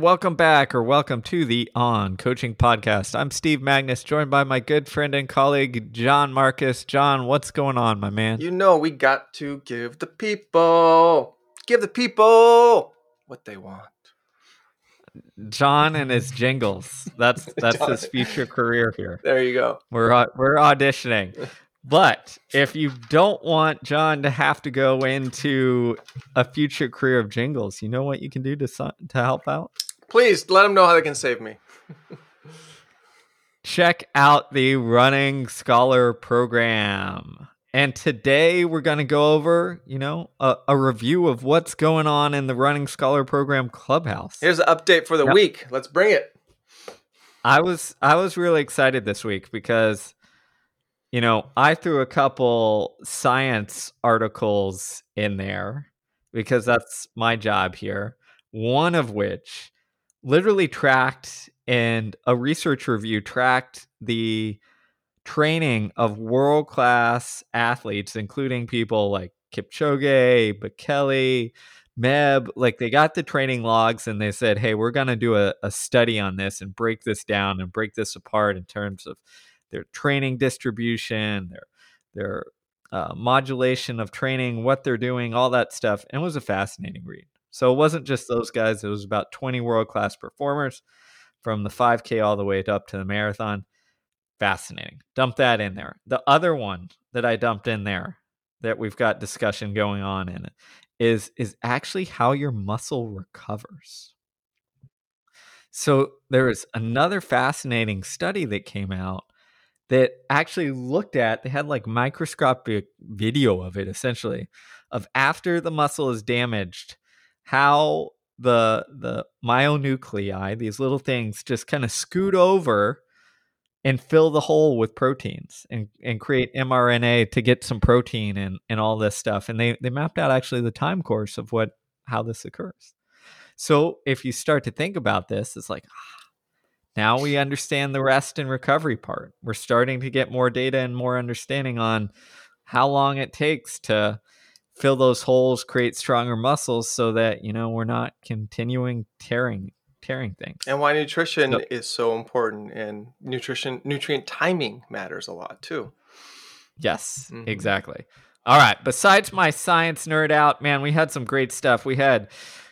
Welcome back or welcome to the On Coaching Podcast. I'm Steve Magness, joined by my good friend and colleague, John Marcus. John, what's going on, my man? You know, we got to give the people, give the people what they want. John and his jingles. That's that's his future career here. There you go. We're we're auditioning. But if you don't want John to have to go into a future career of jingles, you know what you can do to to help out? Please let them know how they can save me. Check out the Running Scholar program. And today we're going to go over, you know, a, a, review of what's going on in the Running Scholar program clubhouse. Here's an update for the yep. week. Let's bring it. I was I was really excited this week because you know, I threw a couple science articles in there because that's my job here. One of which literally tracked and a research review tracked the training of world class athletes, including people like Kipchoge, Bekele, Meb. Like they got the training logs and they said, hey, we're going to do a, a study on this and break this down and break this apart in terms of their training distribution, their their uh, modulation of training, what they're doing, all that stuff. And it was a fascinating read. So it wasn't just those guys, it was about 20 world class performers from the 5K all the way up to the marathon. Fascinating. Dump that in there. The other one that I dumped in there that we've got discussion going on in it is is actually how your muscle recovers. So there was another fascinating study that came out that actually looked at they had like microscopic video of it essentially of after the muscle is damaged how the the myonuclei these little things just kind of scoot over and fill the hole with proteins and, and create mRNA to get some protein and, and all this stuff. And they, they mapped out actually the time course of what how this occurs. So if you start to think about this, it's like, ah, now we understand the rest and recovery part. We're starting to get more data and more understanding on how long it takes to fill those holes, create stronger muscles so that, you know, we're not continuing tearing tearing things. And why nutrition so, is so important and nutrition nutrient timing matters a lot too. Yes, mm-hmm. exactly. All right, besides my science nerd out, man, we had some great stuff. We had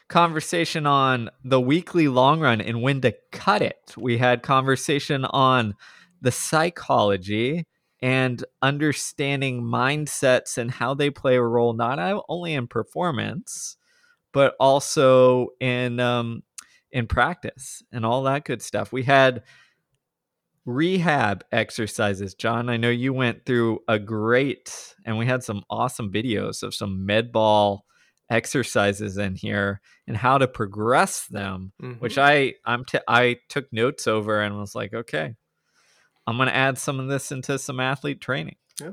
conversation on the weekly long run and when to cut it. We had conversation on the psychology and understanding mindsets and how they play a role not only in performance but also in um, in practice and all that good stuff. We had rehab exercises. John, I know you went through a great and we had some awesome videos of some med ball exercises in here and how to progress them mm-hmm. which i i'm t- i took notes over and was like okay i'm going to add some of this into some athlete training. Yeah.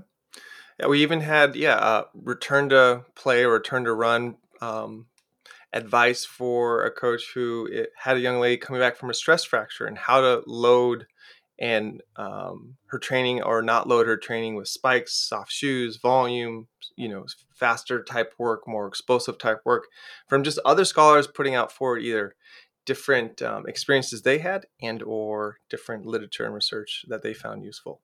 Yeah we even had yeah uh, return to play return to run um, advice for a coach who had a young lady coming back from a stress fracture and how to load and um, her training or not load her training with spikes, soft shoes, volume, you know, faster type work, more explosive type work from just other scholars putting out forward either different um, experiences they had and or different literature and research that they found useful.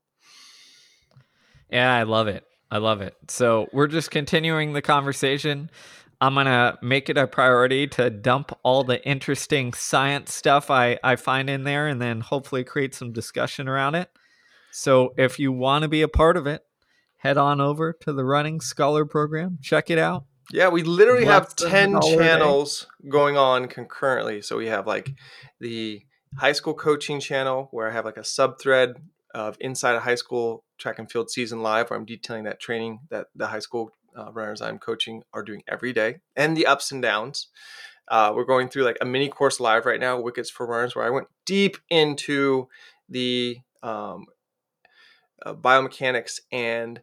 Yeah, I love it. I love it. So we're just continuing the conversation. I'm gonna make it a priority to dump all the interesting science stuff I, I find in there and then hopefully create some discussion around it. So if you want to be a part of it, head on over to the Running Scholar program. Check it out. Yeah, we literally have 10 channels going on concurrently. So we have like the high school coaching channel where I have like a sub thread of inside a high school track and field season live where I'm detailing that training that the high school uh, runners I'm coaching are doing every day and the ups and downs. Uh, we're going through like a mini course live right now, Wickets for Runners, where I went deep into the um, uh, biomechanics and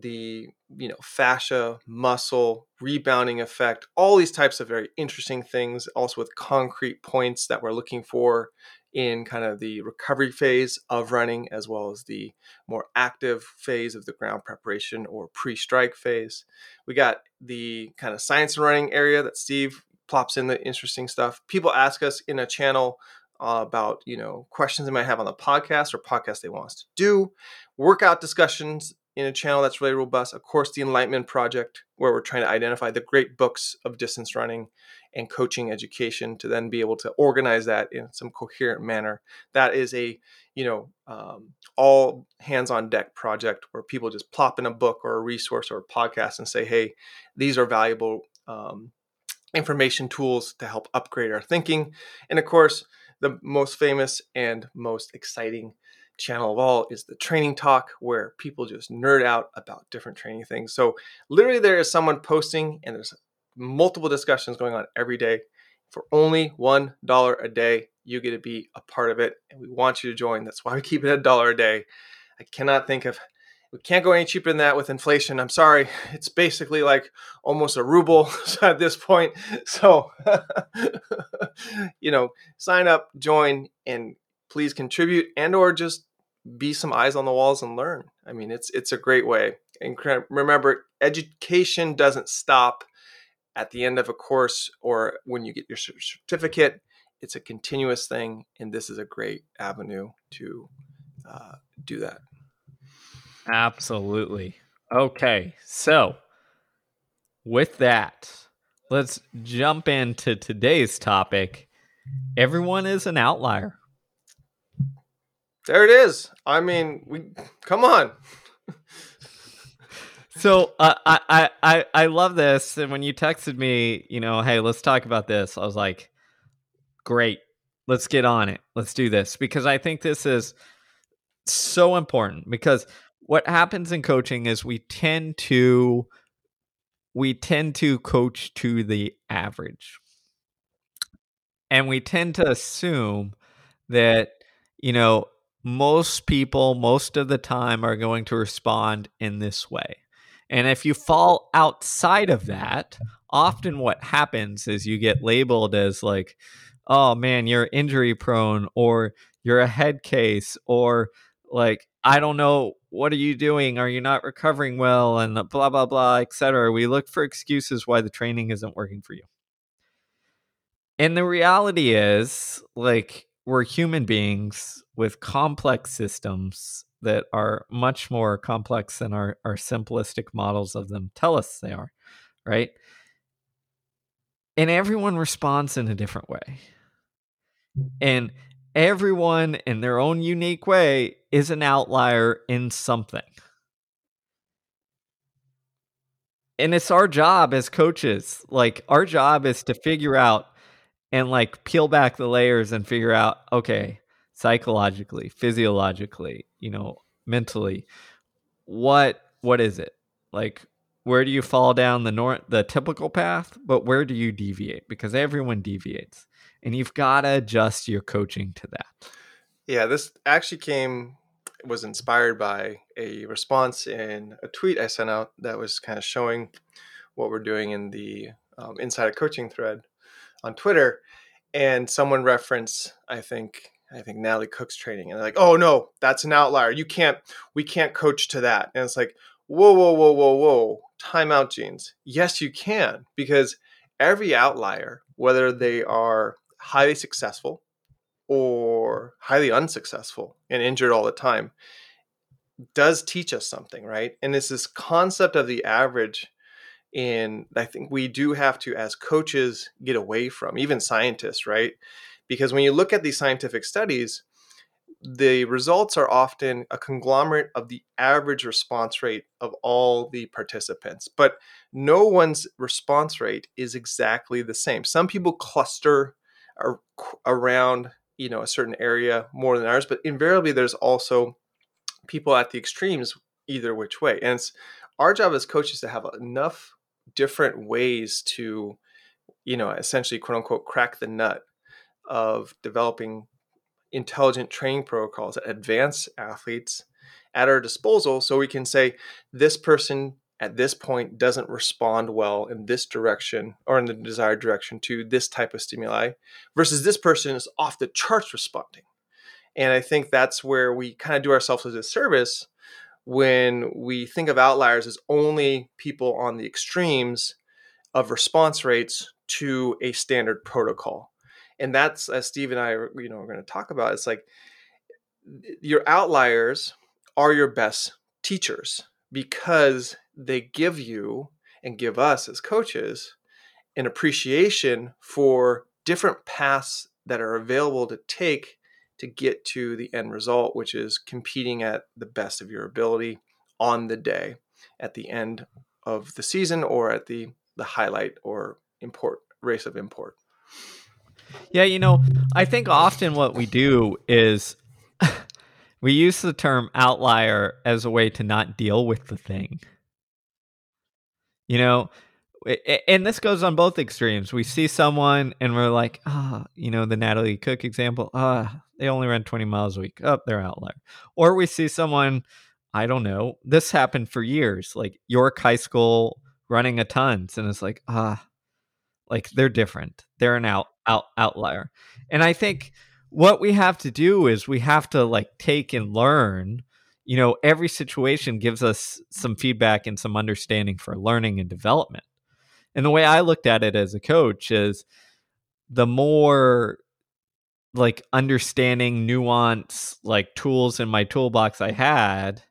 the you know fascia muscle rebounding effect all these types of very interesting things also with concrete points that we're looking for in kind of the recovery phase of running as well as the more active phase of the ground preparation or pre-strike phase. We got the kind of science and running area that Steve plops in the interesting stuff. People ask us in a channel uh, about you know questions they might have on the podcast or podcast they want us to do. Workout discussions in a channel that's really robust. Of course, the Enlightenment Project, where we're trying to identify the great books of distance running and coaching education to then be able to organize that in some coherent manner. That is a you know um, all hands on deck project where people just plop in a book or a resource or a podcast and say, hey, these are valuable um, information tools to help upgrade our thinking. And of course, the most famous and most exciting channel of all is the training talk where people just nerd out about different training things. So literally there is someone posting and there's multiple discussions going on every day. For only $1 a day, you get to be a part of it. And we want you to join. That's why we keep it a dollar a day. I cannot think of we can't go any cheaper than that with inflation. I'm sorry. It's basically like almost a ruble at this point. So, you know, sign up, join, and please contribute and or just be some eyes on the walls and learn. I mean, it's it's a great way. And remember, education doesn't stop at the end of a course or when you get your certificate. It's a continuous thing, and this is a great avenue to uh, do that. Absolutely. Okay, so with that, let's jump into today's topic. Everyone is an outlier. There it is. I mean, we come on. so uh, I I I love this, and when you texted me, you know, hey, let's talk about this. I was like, great, let's get on it. Let's do this because I think this is so important because what happens in coaching is we tend to we tend to coach to the average and we tend to assume that you know most people most of the time are going to respond in this way. And if you fall outside of that often what happens is you get labeled as like oh man you're injury prone or you're a head case or like I don't know what are you doing? Are you not recovering well? and blah blah blah etc we look for excuses why the training isn't working for you. And the reality is like we're human beings with complex systems that are much more complex than our, our simplistic models of them tell us they are right and everyone responds in a different way and everyone in their own unique way is an outlier in something. And it's our job as coaches. Like, our job is to figure out and like peel back the layers and figure out okay, psychologically, physiologically, you know, mentally, what what is it? Like where do you fall down the nor- the typical path, but where do you deviate? Because everyone deviates and you've got to adjust your coaching to that. Yeah, this actually came was inspired by a response in a tweet I sent out that was kind of showing what we're doing in the um, Insider Coaching thread on Twitter, and someone referenced I think I think Natalie Cook's training, and they're like, "Oh no, that's an outlier. You can't, we can't coach to that." And it's like, "Whoa, whoa, whoa, whoa, whoa, time out, jeans. Yes, you can, because every outlier, whether they are highly successful or highly unsuccessful and injured all the time does teach us something, right? And it's this concept of the average in I think we do have to as coaches get away from, even scientists, right? Because when you look at these scientific studies, the results are often a conglomerate of the average response rate of all the participants, but no one's response rate is exactly the same. Some people cluster around you know a certain area more than ours but invariably there's also people at the extremes either which way and it's our job as coaches to have enough different ways to you know essentially quote unquote crack the nut of developing intelligent training protocols that advance athletes at our disposal so we can say this person at this point doesn't respond well in this direction or in the desired direction to this type of stimuli versus this person is off the charts responding. And I think that's where we kind of do ourselves a disservice when we think of outliers as only people on the extremes of response rates to a standard protocol. And that's as Steve and I you know are going to talk about. It's like your outliers are your best teachers because they give you and give us as coaches an appreciation for different paths that are available to take to get to the end result, which is competing at the best of your ability on the day at the end of the season or at the the highlight or import race of import. Yeah, you know, I think often what we do is we use the term outlier as a way to not deal with the thing. You know, and this goes on both extremes. We see someone and we're like, ah, oh, you know, the Natalie Cook example, ah, oh, they only run 20 miles a week. Up, oh, they're outlier. Or we see someone, I don't know, this happened for years, like York High School running a tons, and it's like, ah, like they're different. They're an out, out outlier. And I think what we have to do is we have to like take and learn you know every situation gives us some feedback and some understanding for learning and development and the way I looked at it as a coach is the more like understanding nuance like tools in my toolbox I had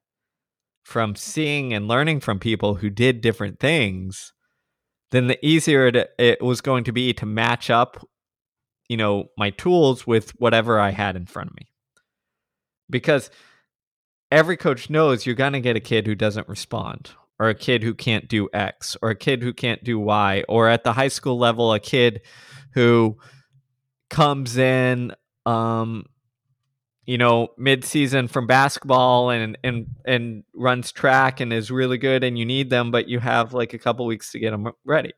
from seeing and learning from people who did different things, then the easier it, it was going to be to match up, you know, my tools with whatever I had in front of me. Because every coach knows you're going to get a kid who doesn't respond or a kid who can't do X or a kid who can't do Y or at the high school level a kid who comes in um you know mid-season from basketball and and and runs track and is really good and you need them but you have like a couple weeks to get them ready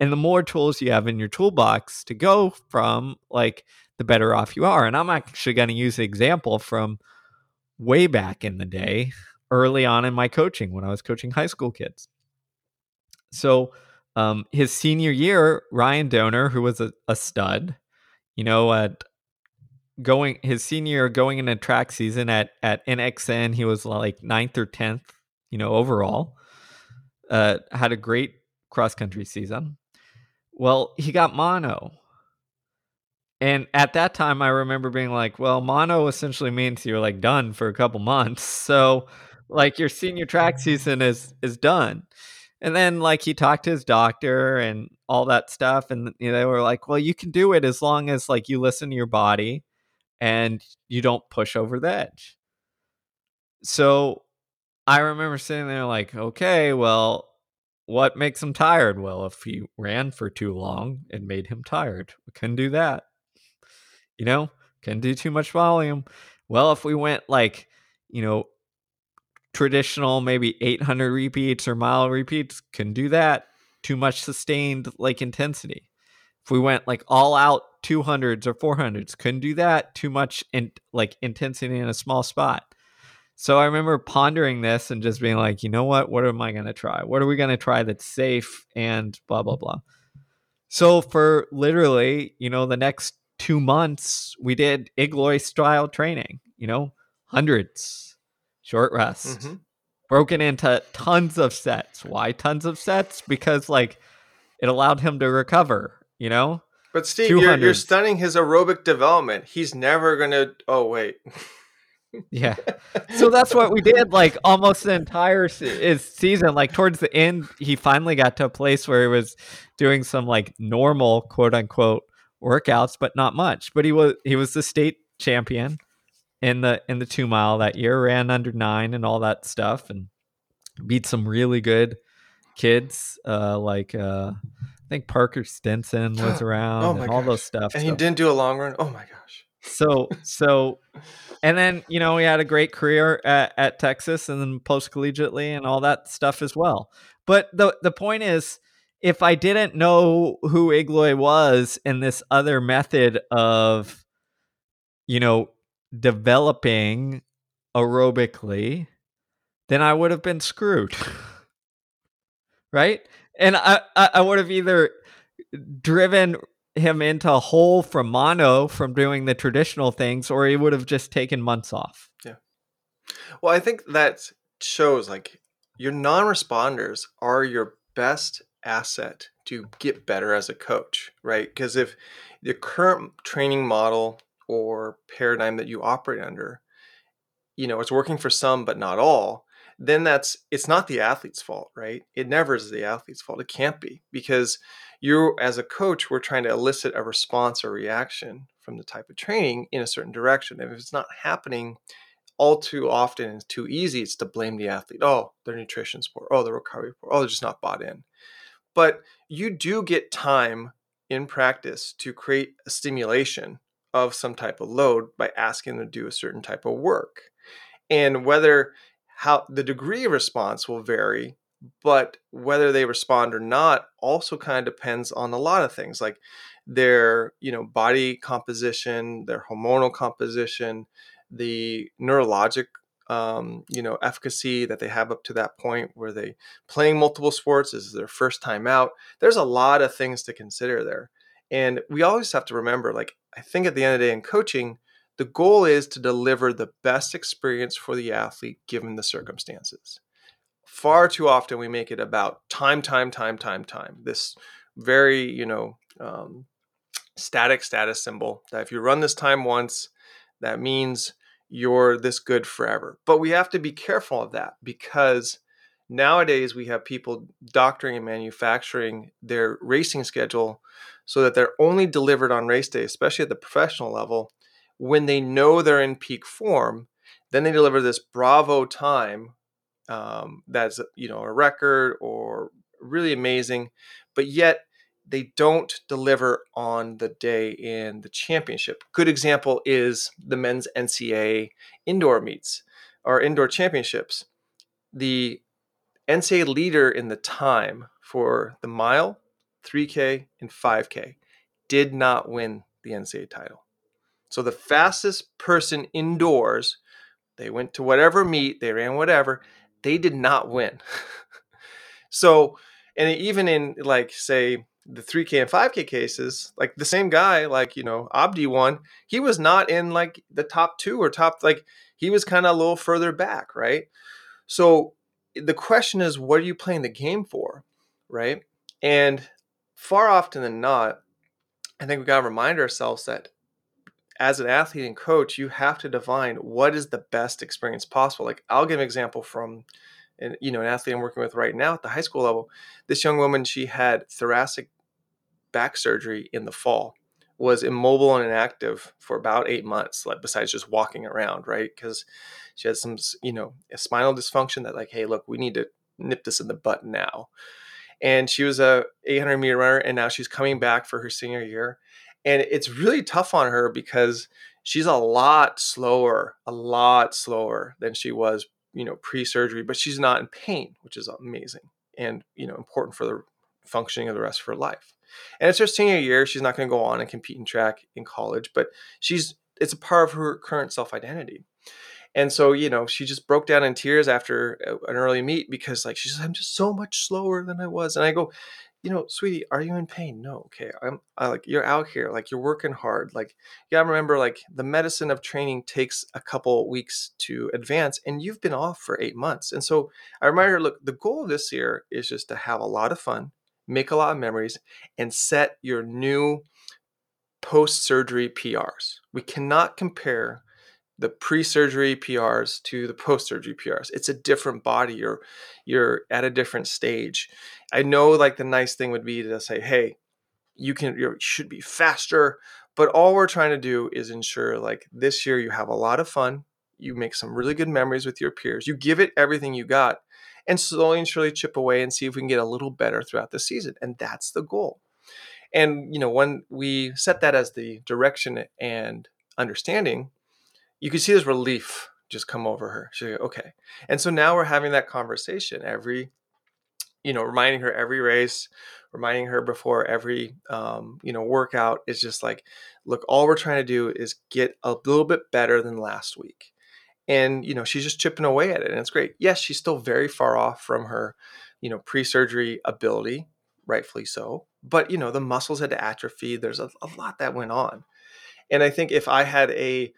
and the more tools you have in your toolbox to go from like the better off you are and i'm actually going to use an example from way back in the day early on in my coaching when I was coaching high school kids. So, um, his senior year, Ryan Dohner, who was a, a stud, you know, at going his senior going in a track season at at NXN, he was like ninth or tenth, you know, overall. Uh, had a great cross country season. Well, he got mono and at that time, I remember being like, well, mono essentially means you're like done for a couple months. So, like, your senior track season is is done. And then, like, he talked to his doctor and all that stuff. And you know, they were like, well, you can do it as long as, like, you listen to your body and you don't push over the edge. So, I remember sitting there like, okay, well, what makes him tired? Well, if he ran for too long, it made him tired. We couldn't do that you know, can do too much volume. Well, if we went like, you know, traditional maybe 800 repeats or mile repeats, can do that. Too much sustained like intensity. If we went like all out 200s or 400s, couldn't do that. Too much in like intensity in a small spot. So I remember pondering this and just being like, you know what? What am I going to try? What are we going to try that's safe and blah, blah, blah. So for literally, you know, the next two months, we did Igloi style training, you know, hundreds, short rest, mm-hmm. broken into tons of sets. Why tons of sets? Because like it allowed him to recover, you know? But Steve, you're, you're stunning his aerobic development. He's never going to. Oh, wait. yeah. So that's what we did like almost the entire his season. Like towards the end, he finally got to a place where he was doing some like normal quote unquote workouts, but not much. But he was he was the state champion in the in the two mile that year, ran under nine and all that stuff, and beat some really good kids uh, like uh, I think Parker Stinson was around oh and all those stuff. And so. he didn't do a long run. Oh my gosh. So so and then you know he had a great career at, at Texas and then post collegiately and all that stuff as well. But the the point is if I didn't know who Igloi was and this other method of, you know, developing aerobically, then I would have been screwed. right? And I, I would have either driven him into a hole from mono from doing the traditional things, or he would have just taken months off. Yeah. Well, I think that shows like your non responders are your best asset to get better as a coach, right? Because if the current training model or paradigm that you operate under, you know, it's working for some but not all, then that's it's not the athlete's fault, right? It never is the athlete's fault. It can't be because you as a coach, we're trying to elicit a response or reaction from the type of training in a certain direction. And if it's not happening all too often and too easy, it's to blame the athlete. Oh, their nutrition poor. Oh, the recovery poor. Oh, they're just not bought in. But you do get time in practice to create a stimulation of some type of load by asking them to do a certain type of work. And whether how the degree of response will vary, but whether they respond or not also kind of depends on a lot of things like their, you know, body composition, their hormonal composition, the neurologic um, you know efficacy that they have up to that point. Where they playing multiple sports? This is their first time out? There's a lot of things to consider there. And we always have to remember like i think at the end of the day in coaching the goal is to deliver the best experience for the athlete given the circumstances far too often we make it about time time time time time this very you know um, static status symbol that if you run this time once that means you're this good forever. But we have to be careful of that because nowadays we have people doctoring and manufacturing their racing schedule so that they're only delivered on race day, especially at the professional level, when they know they're in peak form. Then they deliver this bravo time um, that's you know a record or really amazing, but yet they don't deliver on the day in the championship. Good example is the men's NCAA indoor meets or indoor championships. The NCAA leader in the time for the mile, 3K, and 5K did not win the NCAA title. So the fastest person indoors, they went to whatever meet, they ran whatever, they did not win. so, and even in like, say, the 3K and 5K cases, like the same guy, like, you know, Abdi won, he was not in like the top two or top, like, he was kind of a little further back, right? So the question is, what are you playing the game for, right? And far often than not, I think we got to remind ourselves that as an athlete and coach, you have to define what is the best experience possible. Like, I'll give an example from and you know an athlete I'm working with right now at the high school level. This young woman, she had thoracic back surgery in the fall, was immobile and inactive for about eight months, like besides just walking around, right? Because she had some, you know, a spinal dysfunction that like, hey, look, we need to nip this in the butt now. And she was a 800 meter runner, and now she's coming back for her senior year, and it's really tough on her because she's a lot slower, a lot slower than she was you know pre-surgery but she's not in pain which is amazing and you know important for the functioning of the rest of her life. And it's her senior year she's not going to go on and compete in track in college but she's it's a part of her current self-identity. And so you know she just broke down in tears after uh, an early meet because like she's i'm just so much slower than i was. And i go you know, sweetie, are you in pain? No. Okay. I'm I, like, you're out here, like you're working hard. Like, you gotta remember, like the medicine of training takes a couple weeks to advance and you've been off for eight months. And so I remind her, look, the goal of this year is just to have a lot of fun, make a lot of memories and set your new post-surgery PRs. We cannot compare the pre-surgery PRs to the post-surgery PRs. It's a different body. You're you're at a different stage. I know like the nice thing would be to say, hey, you can you should be faster, but all we're trying to do is ensure like this year you have a lot of fun, you make some really good memories with your peers, you give it everything you got, and slowly and surely chip away and see if we can get a little better throughout the season. And that's the goal. And you know, when we set that as the direction and understanding, you can see this relief just come over her. Like, okay. And so now we're having that conversation every, you know, reminding her every race, reminding her before every, um, you know, workout is just like, look, all we're trying to do is get a little bit better than last week. And, you know, she's just chipping away at it. And it's great. Yes, she's still very far off from her, you know, pre surgery ability, rightfully so. But, you know, the muscles had to atrophy. There's a, a lot that went on. And I think if I had a,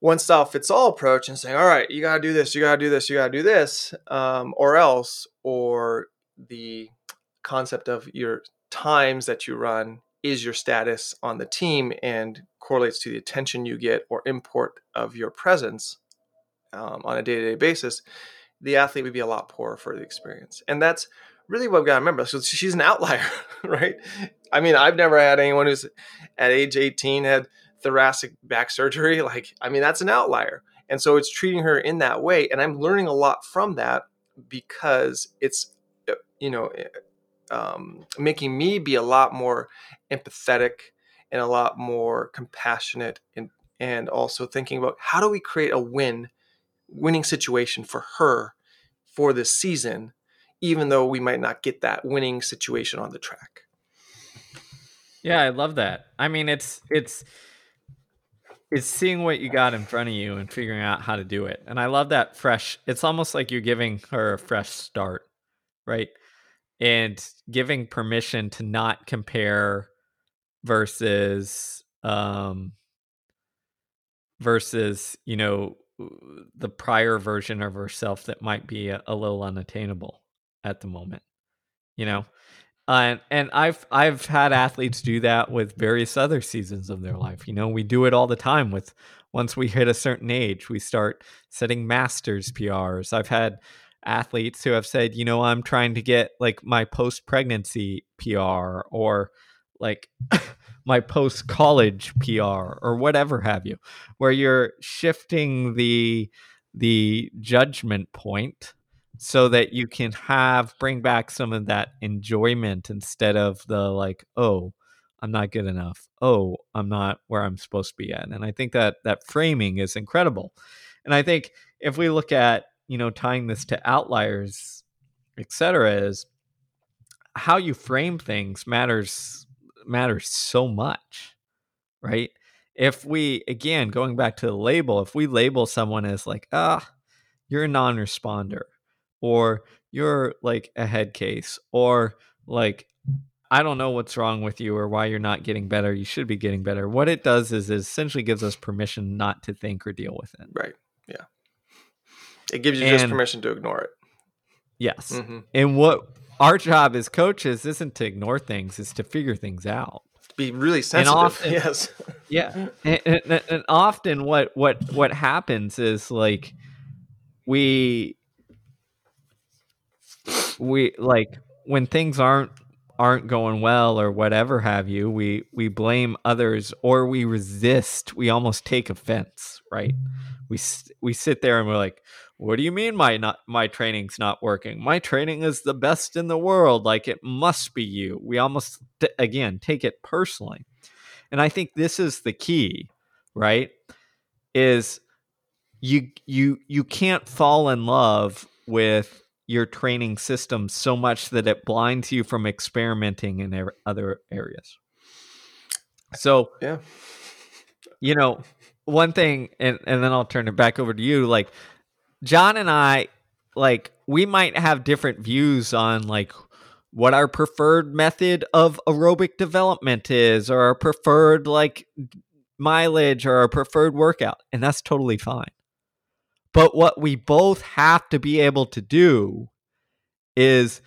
one style fits all approach and saying, all right, you got to do this, you got to do this, you got to do this, um, or else, or the concept of your times that you run is your status on the team and correlates to the attention you get or import of your presence um, on a day-to-day basis the athlete would be a lot poorer for the experience. And that's really what we got to remember. So she's an outlier right? I mean i've never had anyone who's at age 18 had thoracic back surgery. Like i mean that's an outlier. And so it's treating her in that way. And i'm learning a lot from that because it's you know eh, um, making me be a lot more empathetic and a lot more compassionate and and also thinking about how do we create a win winning situation for her for this season even though we might not get that winning situation on the track. Yeah i love that. I mean it's it's it's seeing what you got in front of you and figuring out how to do it. And i love that fresh it's almost like you're giving her a fresh start right and giving permission to not compare versus um versus you know the prior version of herself that might be a, a little unattainable at the moment you know uh, and I've I've had athletes do that with various other seasons of their life. You know, we do it all the time with once we hit a certain age, we start setting masters PRs. I've had athletes who have said, you know, I'm trying to get like my post pregnancy PR or like my post college PR or whatever have you, where you're shifting the the judgment point so that you can have bring back some of that enjoyment instead of the like, oh, I'm not good enough. Oh, I'm not where I'm supposed to be at. And I think that that framing is incredible. And I think if we look at you know tying this to outliers etc is how you frame things matters matters so much right if we again going back to the label if we label someone as like ah you're a non-responder or you're like a head case or like I don't know what's wrong with you or why you're not getting better. You should be getting better. What it does is it essentially gives us permission not to think or deal with it. Right. Yeah. It gives you and, just permission to ignore it. Yes. Mm-hmm. And what our job as coaches isn't to ignore things, is to figure things out. Be really sensitive. And often, yes. Yeah. And, and, and often what what what happens is like we we like when things aren't aren't going well or whatever have you we we blame others or we resist we almost take offense right we we sit there and we're like what do you mean my not my training's not working? My training is the best in the world like it must be you. We almost again take it personally. And i think this is the key right is you you you can't fall in love with your training system so much that it blinds you from experimenting in er- other areas. So yeah. you know one thing and and then I'll turn it back over to you like John and I, like, we might have different views on like what our preferred method of aerobic development is, or our preferred like mileage, or our preferred workout, and that's totally fine. But what we both have to be able to do is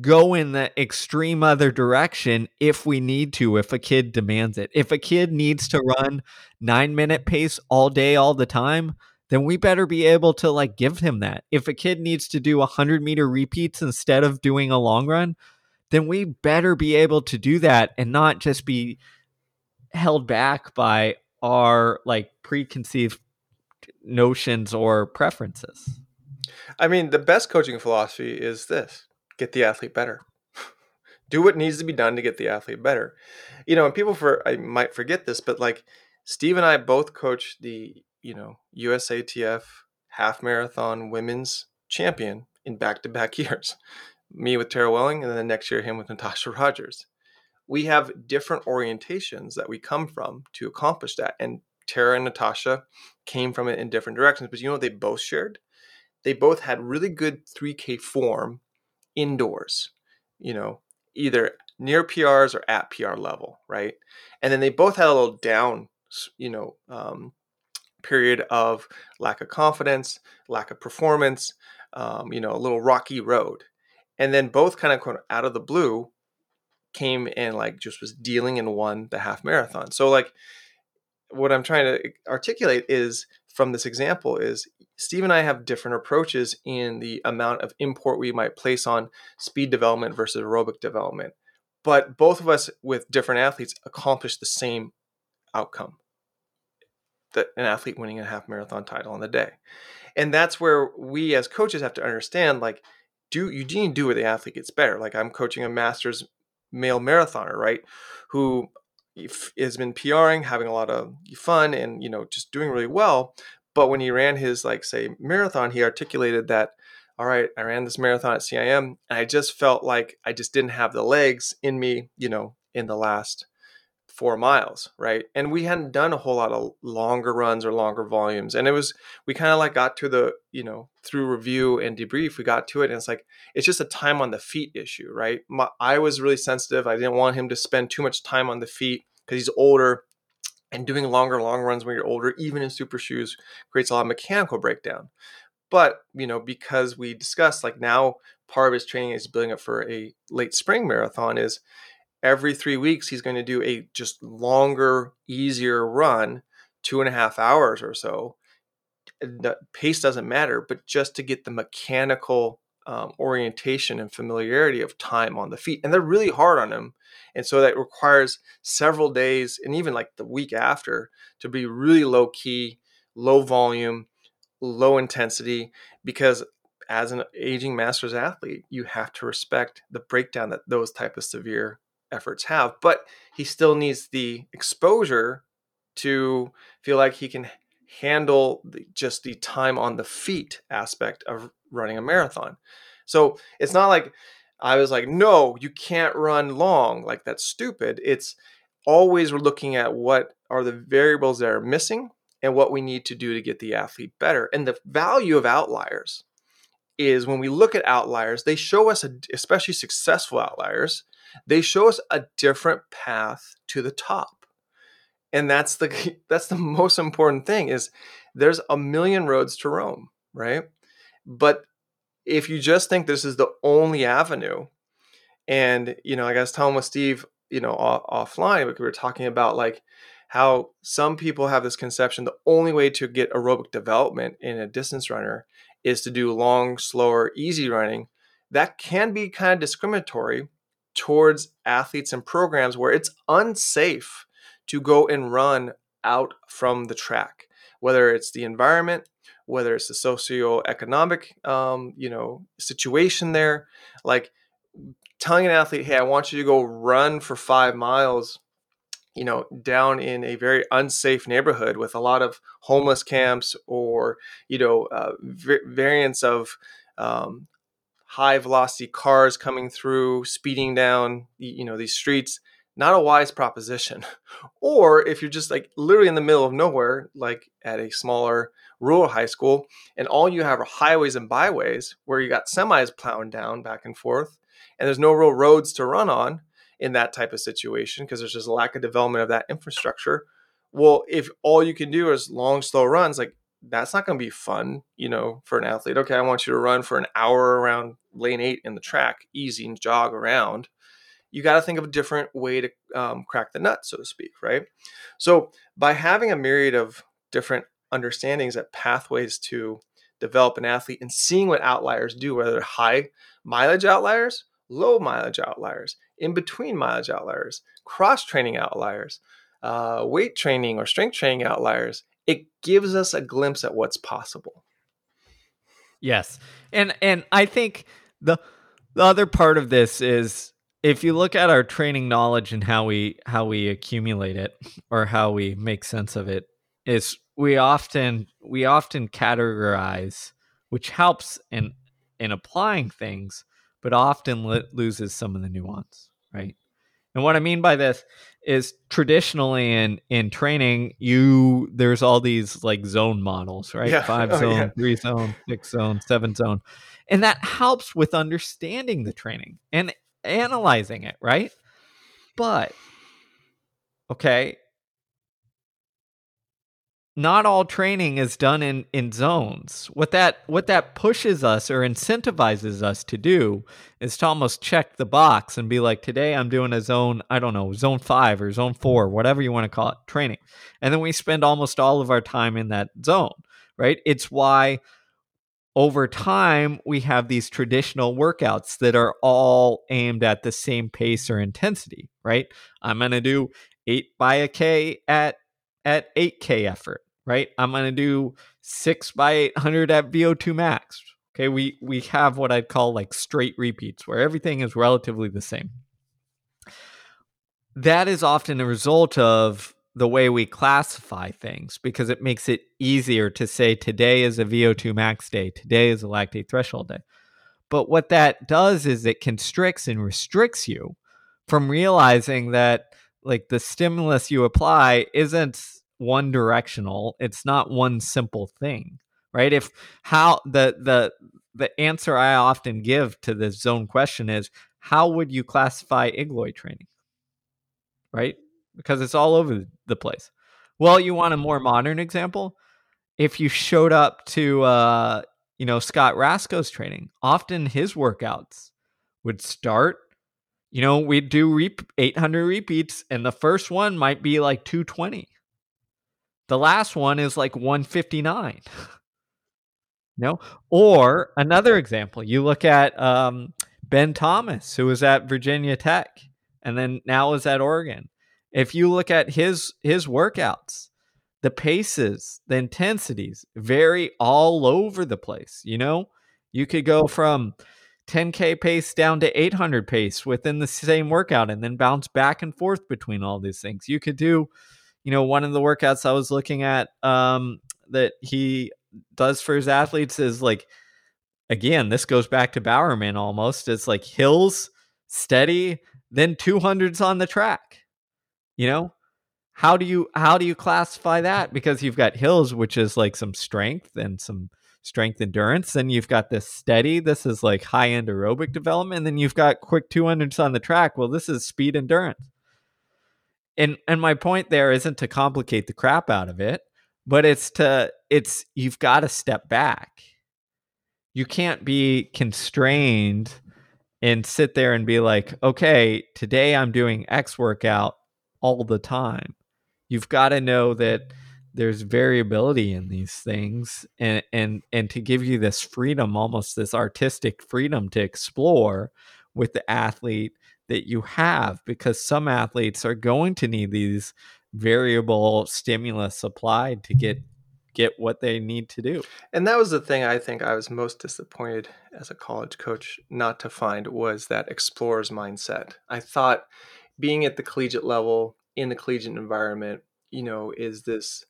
go in the extreme other direction if we need to, if a kid demands it. If a kid needs to run nine minute pace all day, all the time, then we better be able to like give him that. If a kid needs to do 100 meter repeats instead of doing a long run, then we better be able to do that and not just be held back by our like preconceived notions or preferences. I mean, the best coaching philosophy is this get the athlete better. do what needs to be done to get the athlete better. You know, and people for I might forget this, but like Steve and I both coach the you know, USATF half marathon women's champion in back to back years. Me with Tara Welling, and then the next year, him with Natasha Rogers. We have different orientations that we come from to accomplish that. And Tara and Natasha came from it in different directions. But you know what they both shared? They both had really good 3K form indoors, you know, either near PRs or at PR level, right? And then they both had a little down, you know, um, period of lack of confidence, lack of performance, um, you know, a little rocky road. and then both kind of out of the blue came and like just was dealing and won the half marathon. So like what I'm trying to articulate is from this example is Steve and I have different approaches in the amount of import we might place on speed development versus aerobic development. But both of us with different athletes accomplish the same outcome. That an athlete winning a half marathon title on the day. And that's where we as coaches have to understand like do you need to do where the athlete gets better. Like I'm coaching a masters male marathoner, right? Who has been PRing, having a lot of fun, and you know just doing really well. But when he ran his like say marathon, he articulated that, all right, I ran this marathon at CIM, and I just felt like I just didn't have the legs in me, you know, in the last four miles, right? And we hadn't done a whole lot of longer runs or longer volumes. And it was, we kind of like got to the, you know, through review and debrief, we got to it. And it's like, it's just a time on the feet issue, right? My, I was really sensitive. I didn't want him to spend too much time on the feet because he's older and doing longer, long runs when you're older, even in super shoes, creates a lot of mechanical breakdown. But, you know, because we discussed like now part of his training is building up for a late spring marathon is every three weeks he's going to do a just longer easier run two and a half hours or so. The pace doesn't matter but just to get the mechanical um, orientation and familiarity of time on the feet and they're really hard on him. And so that requires several days and even like the week after to be really low key low volume low intensity because as an aging masters athlete you have to respect the breakdown that those type of severe efforts have, but he still needs the exposure to feel like he can handle the, just the time on the feet aspect of running a marathon. So it's not like I was like, no, you can't run long. Like that's stupid. It's always we're looking at what are the variables that are missing and what we need to do to get the athlete better. And the value of outliers is when we look at outliers, they show us, a, especially successful outliers, they show us a different path to the top. And that's the that's the most important thing is there's a million roads to Rome, right? But if you just think this is the only avenue, and you know, I guess telling with Steve, you know, off, offline, we were talking about like how some people have this conception the only way to get aerobic development in a distance runner is to do long, slower, easy running. That can be kind of discriminatory towards athletes and programs where it's unsafe to go and run out from the track, whether it's the environment, whether it's the socioeconomic, um, you know, situation there. Like telling an athlete, "Hey, I want you to go run for five miles," you know, down in a very unsafe neighborhood with a lot of homeless camps or you know uh, v- variants of um, high velocity cars coming through, speeding down, you know, these streets, not a wise proposition. or if you're just like literally in the middle of nowhere, like at a smaller rural high school, and all you have are highways and byways where you got semis plowing down back and forth, and there's no real roads to run on in that type of situation because there's just a lack of development of that infrastructure. Well, if all you can do is long, slow runs, like that's not going to be fun, you know, for an athlete. Okay, I want you to run for an hour around lane eight in the track, easy and jog around. You got to think of a different way to um, crack the nut, so to speak, right? So, by having a myriad of different understandings at pathways to develop an athlete and seeing what outliers do, whether they're high mileage outliers, low mileage outliers, in between mileage outliers, cross training outliers, uh, weight training or strength training outliers, it gives us a glimpse at what's possible. Yes. And and I think the the other part of this is if you look at our training knowledge and how we how we accumulate it or how we make sense of it is we often we often categorize which helps in in applying things but often lo- loses some of the nuance right and what I mean by this is traditionally in in training, you there's all these like zone models, right? Yeah. Five oh, zone, yeah. three zone, six zone, seven zone. And that helps with understanding the training and analyzing it, right? But okay, not all training is done in in zones. What that what that pushes us or incentivizes us to do is to almost check the box and be like, today I'm doing a zone, I don't know, zone five or zone four, whatever you want to call it, training. And then we spend almost all of our time in that zone, right? It's why over time we have these traditional workouts that are all aimed at the same pace or intensity, right? I'm gonna do eight by a K at at 8K effort, right? I'm going to do 6 by 800 at VO2 max. Okay, we we have what I'd call like straight repeats where everything is relatively the same. That is often a result of the way we classify things because it makes it easier to say today is a VO2 max day, today is a lactate threshold day. But what that does is it constricts and restricts you from realizing that like the stimulus you apply isn't one directional it's not one simple thing right? If how the the the answer i often give to this zone question is how would you classify igloi training? Right? Because it's all over the place. Well you want a more modern example? If you showed up to uh you know scott Raczko's training often his workouts would start you know, we do re- 800 repeats, and the first one might be like 220. The last one is like 159. no, or another example, you look at um, Ben Thomas, who was at Virginia Tech and then now is at Oregon. If you look at his his workouts, the paces, the intensities vary all over the place. You know, you could go from 10k pace down to 800 pace within the same workout and then bounce back and forth between all these things. You could do you know one of the workouts i was looking at um, that he does for his athletes is like again this goes back to bowerman almost. It's like hills steady then 200s on the track you know? How do you how do you classify that? Because you've got hills which is like some strength and some strength endurance. Then you've got this steady. This is like high end aerobic development. And then you've got quick 200s on the track. Well, this is speed endurance. And and my point there isn't to complicate the crap out of it, but it's to it's you've got to step back. You can't be constrained and sit there and be like, okay, today I'm doing X workout all the time. You've got to know that there's variability in these things and and and to give you this freedom almost this artistic freedom to explore with the athlete that you have because some athletes are going to need these variable stimulus applied to get get what they need to do. And that was the thing I think I was most disappointed as a college coach not to find was that explorer's mindset. I thought being at the collegiate level in the collegiate environment, you know, is this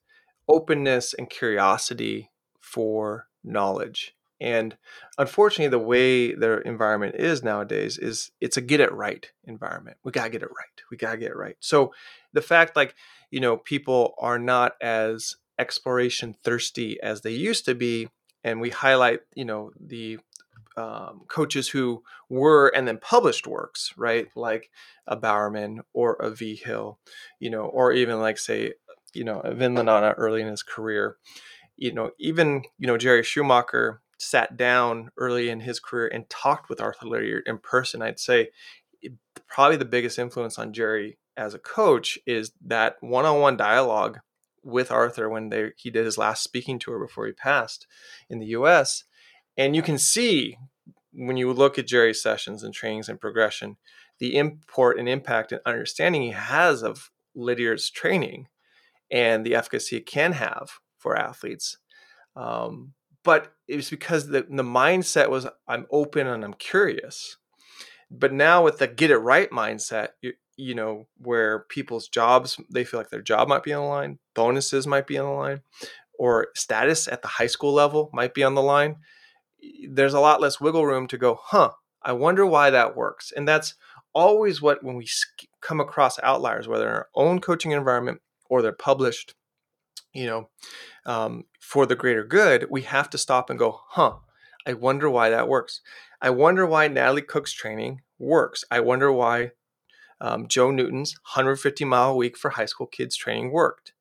openness and curiosity for knowledge. And unfortunately, the way their environment is nowadays is it's a get it right environment. We gotta get it right. We gotta get it right. So the fact, like, you know, people are not as exploration thirsty as they used to be, and we highlight, you know, the um, coaches who were and then published works, right? Like a Bowerman or a V Hill, you know, or even like say you know, Vin Lananna early in his career. You know, even, you know, Jerry Schumacher sat down early in his career and talked with Arthur Lydiard in person. I'd say probably the biggest influence on Jerry as a coach is that one-on-one dialogue with Arthur when they, he did his last speaking tour before he passed in the US. And you can see when you look at Jerry's sessions and trainings and progression, the import and impact and understanding he has of Lydiard's training and the efficacy it can have for athletes. Um, but it was because the, the mindset was I'm open and I'm curious. But now with the get it right mindset, you, you know, where people's jobs, they feel like their job might be on the line, bonuses might be on the line, or status at the high school level might be on the line. There's a lot less wiggle room to go, huh, I wonder why that works. And that's always what, when we come across outliers, whether in our own coaching environment or they're published, you know, um, for the greater good, we have to stop and go, huh, I wonder why that works. I wonder why Natalie Cook's training works. I wonder why um, Joe Newton's 150 mile a week for high school kids training worked.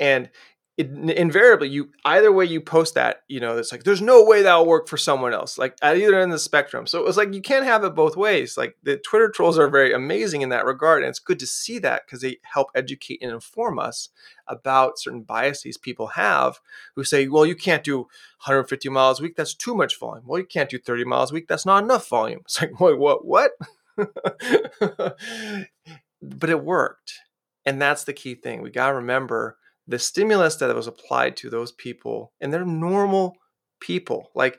And it, invariably you either way you post that you know it's like there's no way that'll work for someone else like at either end of the spectrum. So it was like you can't have it both ways. Like the twitter trolls are very amazing in that regard and it's good to see that because they help educate and inform us about certain biases people have who say well you can't do 150 miles a week that's too much volume. Well you can't do 30 miles a week that's not enough volume. It's like wait what what? But it worked and that's the key thing. We got to remember the stimulus that was applied to those people and they're normal people. Like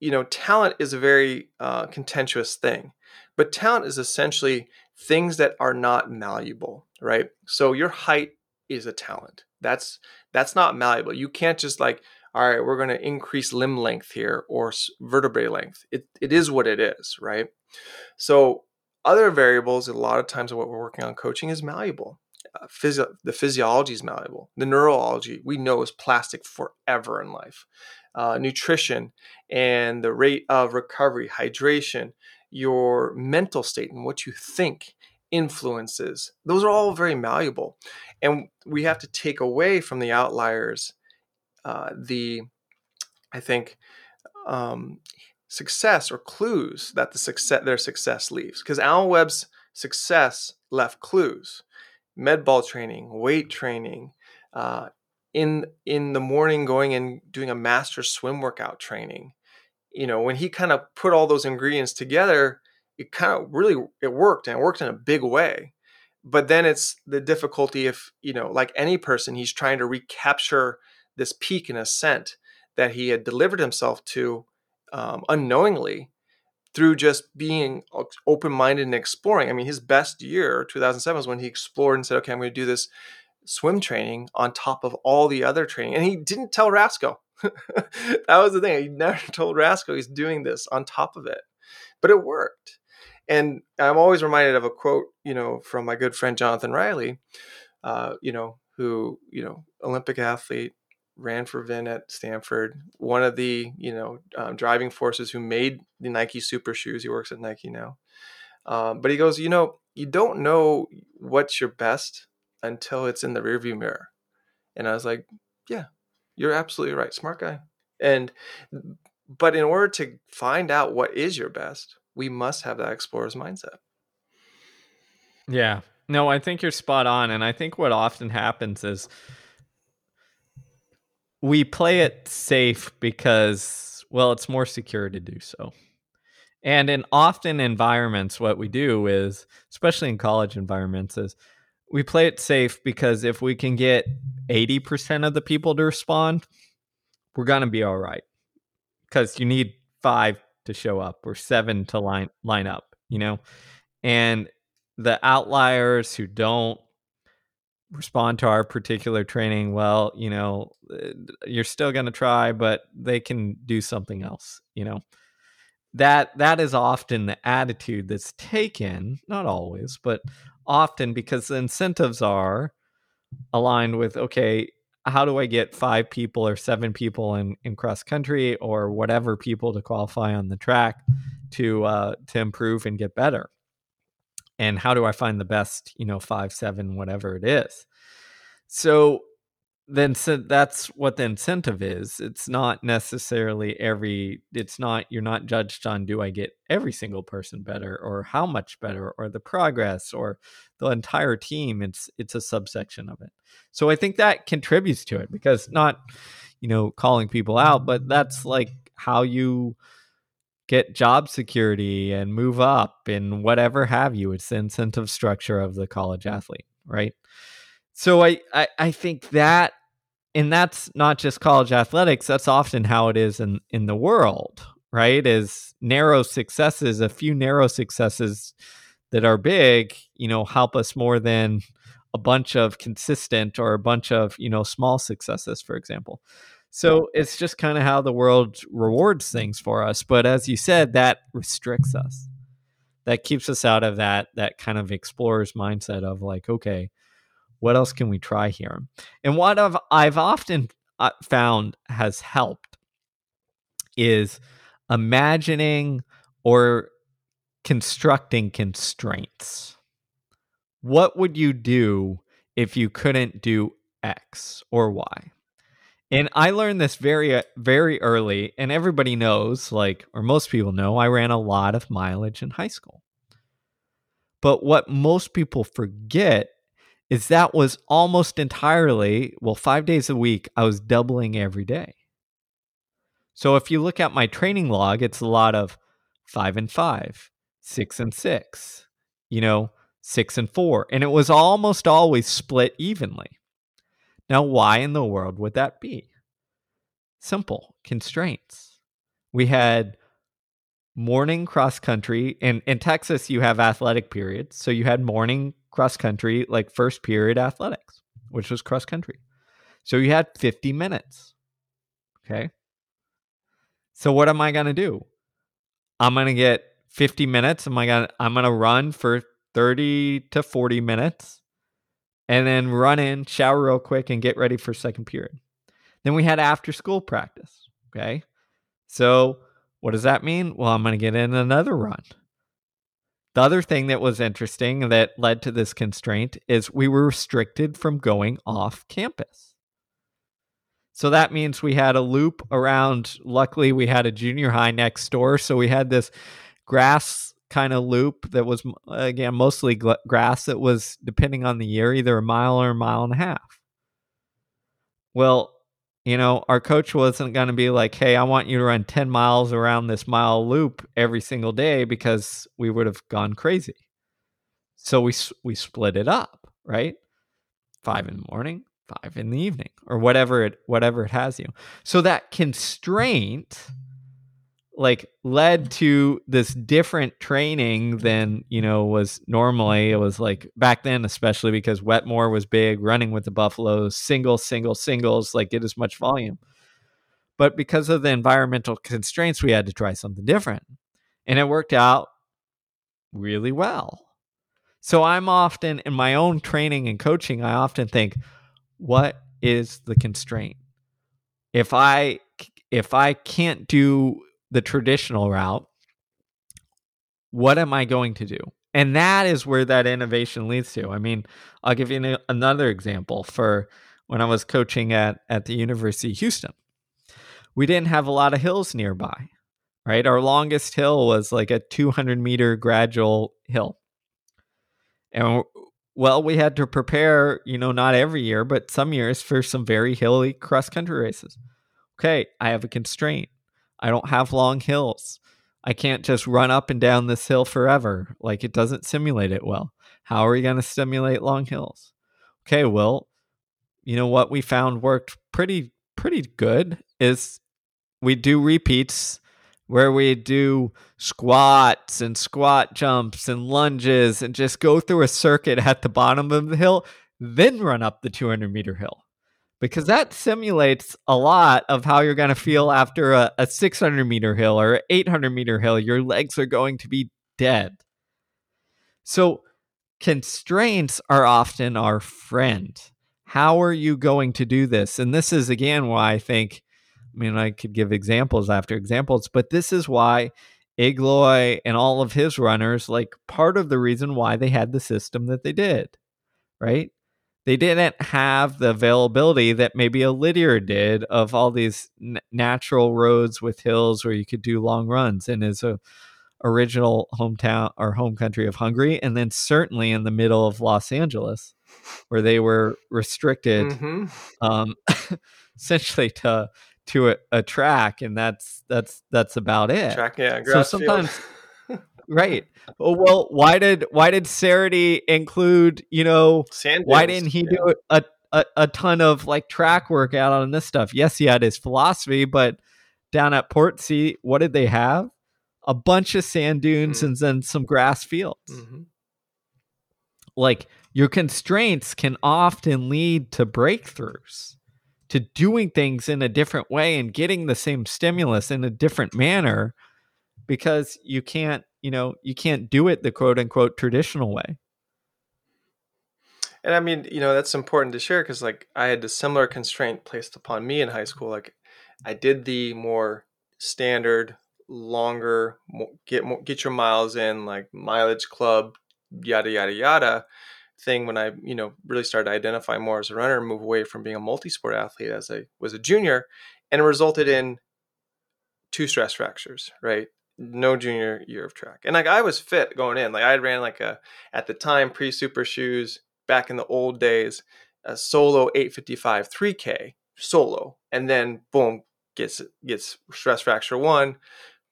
you know talent is a very uh, contentious thing but talent is essentially things that are not malleable right? So your height is a talent. That's that's not malleable. You can't just like all right we're going to increase limb length here or vertebrae length. It, it is what it is right? So other variables a lot of times what we're working on coaching is malleable uh, physio- the physiology is malleable. The neurology we know is plastic forever in life. Uh, nutrition and the rate of recovery, hydration, your mental state and what you think influences. Those are all very malleable, and we have to take away from the outliers uh, the, I think, um, success or clues that the success their success leaves. Because Alan Webb's success left clues med ball training, weight training, uh, in in the morning going and doing a master swim workout training. You know, when he kind of put all those ingredients together, it kind of really it worked and it worked in a big way. But then it's the difficulty if, you know, like any person, he's trying to recapture this peak and ascent that he had delivered himself to um, unknowingly through just being open minded and exploring. I mean, his best year, 2007, was when he explored and said, okay, I'm going to do this swim training on top of all the other training. And he didn't tell Raczko. that was the thing. He never told Raczko he's doing this on top of it, but it worked. And I'm always reminded of a quote, you know, from my good friend Jonathon Riley, uh, you know, who, you know, Olympic athlete, ran for Vin at Stanford, one of the you know um, driving forces who made the Nike Super Shoes. He works at Nike now, um, but he goes, you know, you don't know what's your best until it's in the rearview mirror. And I was like, yeah, you're absolutely right, smart guy. And but in order to find out what is your best, we must have that explorer's mindset. Yeah. No, I think you're spot on. And I think what often happens is we play it safe because well it's more secure to do so. And in often environments what we do is especially in college environments is we play it safe because if we can get 80% of the people to respond we're going to be all right. Because you need five to show up or seven to line line up you know? And the outliers who don't respond to our particular training well you know uh, you're still going to try but they can do something else you know? That that is often the attitude that's taken not always but often because the incentives are aligned with okay how do i get five people or seven people in, in cross country or whatever people to qualify on the track to uh, to improve and get better and how do I find the best, you know, five, seven, whatever it is. So then so that's what the incentive is. It's not necessarily every it's not you're not judged on do I get every single person better or how much better or the progress or the entire team. It's it's a subsection of it. So I think that contributes to it because not, you know, calling people out, but that's like how you get job security and move up and whatever have you. It's the incentive structure of the college athlete, right? So I, I, I think that and that's not just college athletics, that's often how it is in, in the world, right? Is narrow successes, a few narrow successes that are big, you know, help us more than a bunch of consistent or a bunch of, you know, small successes, for example. So it's just kind of how the world rewards things for us. But as you said, that restricts us. That keeps us out of that that kind of explorer's mindset of like, okay, what else can we try here? And what I've, I've often uh, found has helped is imagining or constructing constraints. What would you do if you couldn't do X or Y. And I learned this very, uh, very early, and everybody knows, like, or most people know, I ran a lot of mileage in high school. But what most people forget is that was almost entirely, well, five days a week, I was doubling every day. So if you look at my training log, it's a lot of five and five, six and six, you know, six and four. And it was almost always split evenly. Now, why in the world would that be? Simple constraints. We had morning cross country. In in Texas, you have athletic periods. So you had morning cross country, like first period athletics, which was cross country. So you had 50 minutes. Okay. So what am I going to do? I'm going to get 50 minutes. Am I going to I'm going to run for 30 to 40 minutes and then run in, shower real quick and get ready for second period. Then we had after school practice, okay? So what does that mean? Well, I'm going to get in another run. The other thing that was interesting that led to this constraint is we were restricted from going off campus. So that means we had a loop around. Luckily, we had a junior high next door. So we had this grass kind of loop that was, again, mostly grass that was, depending on the year, either a mile or a mile and a half. Well, you know, our coach wasn't going to be like, hey, I want you to run 10 miles around this mile loop every single day because we would have gone crazy. So we, we split it up, right? Five in the morning, five in the evening, or whatever it, whatever it has you. So that constraint like led to this different training than you know was normally. It was like back then especially because wetmore was big running with the buffaloes single single singles like get as much volume. But because of the environmental constraints we had to try something different and it worked out really well. So i'm often in my own training and coaching i often think what is the constraint? If i if i can't do the traditional route, what am I going to do? And that is where that innovation leads to. I mean, I'll give you another example for when I was coaching at, at the University of Houston. We didn't have a lot of hills nearby, right? Our longest hill was like a 200 meter gradual hill. And well, we had to prepare, you know, not every year, but some years for some very hilly cross country races. Okay, I have a constraint. I don't have long hills. I can't just run up and down this hill forever. Like it doesn't simulate it well. How are we going to simulate long hills? Okay, well, you know what we found worked pretty pretty good is we do repeats where we do squats and squat jumps and lunges and just go through a circuit at the bottom of the hill, then run up the 200 meter hill because that simulates a lot of how you're going to feel after a, a 600 meter hill or 800 meter hill. Your legs are going to be dead. So, constraints are often our friend. How are you going to do this? And this is again why I think, I mean, I could give examples after examples, but this is why Igloi and all of his runners, like part of the reason why they had the system that they did, right? They didn't have the availability that maybe a Lydiard did of all these n- natural roads with hills where you could do long runs in his uh, original hometown or home country of Hungary, and then certainly in the middle of Los Angeles, where they were restricted mm-hmm. um, essentially to to a, a, track, and that's that's that's about it. Track, yeah. so sometimes. right. Oh, well, why did why did Cerutty include you know Sand why didn't he yeah. do a, a a ton of like track work out on this stuff? Yes, he had his philosophy, but down at Portsea, what did they have? A bunch of sand dunes mm-hmm. and then some grass fields. Mm-hmm. Like your constraints can often lead to breakthroughs, to doing things in a different way and getting the same stimulus in a different manner because you can't you know you can't do it the quote unquote traditional way and i mean you know that's important to share because like i had a similar constraint placed upon me in high school like i did the more standard longer get more, get your miles in like mileage club yada yada yada thing when I, you know, really started to identify more as a runner and move away from being a multi-sport athlete as I was a junior. And it resulted in two stress fractures, right? No junior year of track. And like I was fit going in. Like I ran like a at the time pre-super shoes back in the old days, a solo 855 3K solo. And then boom, gets gets stress fracture one,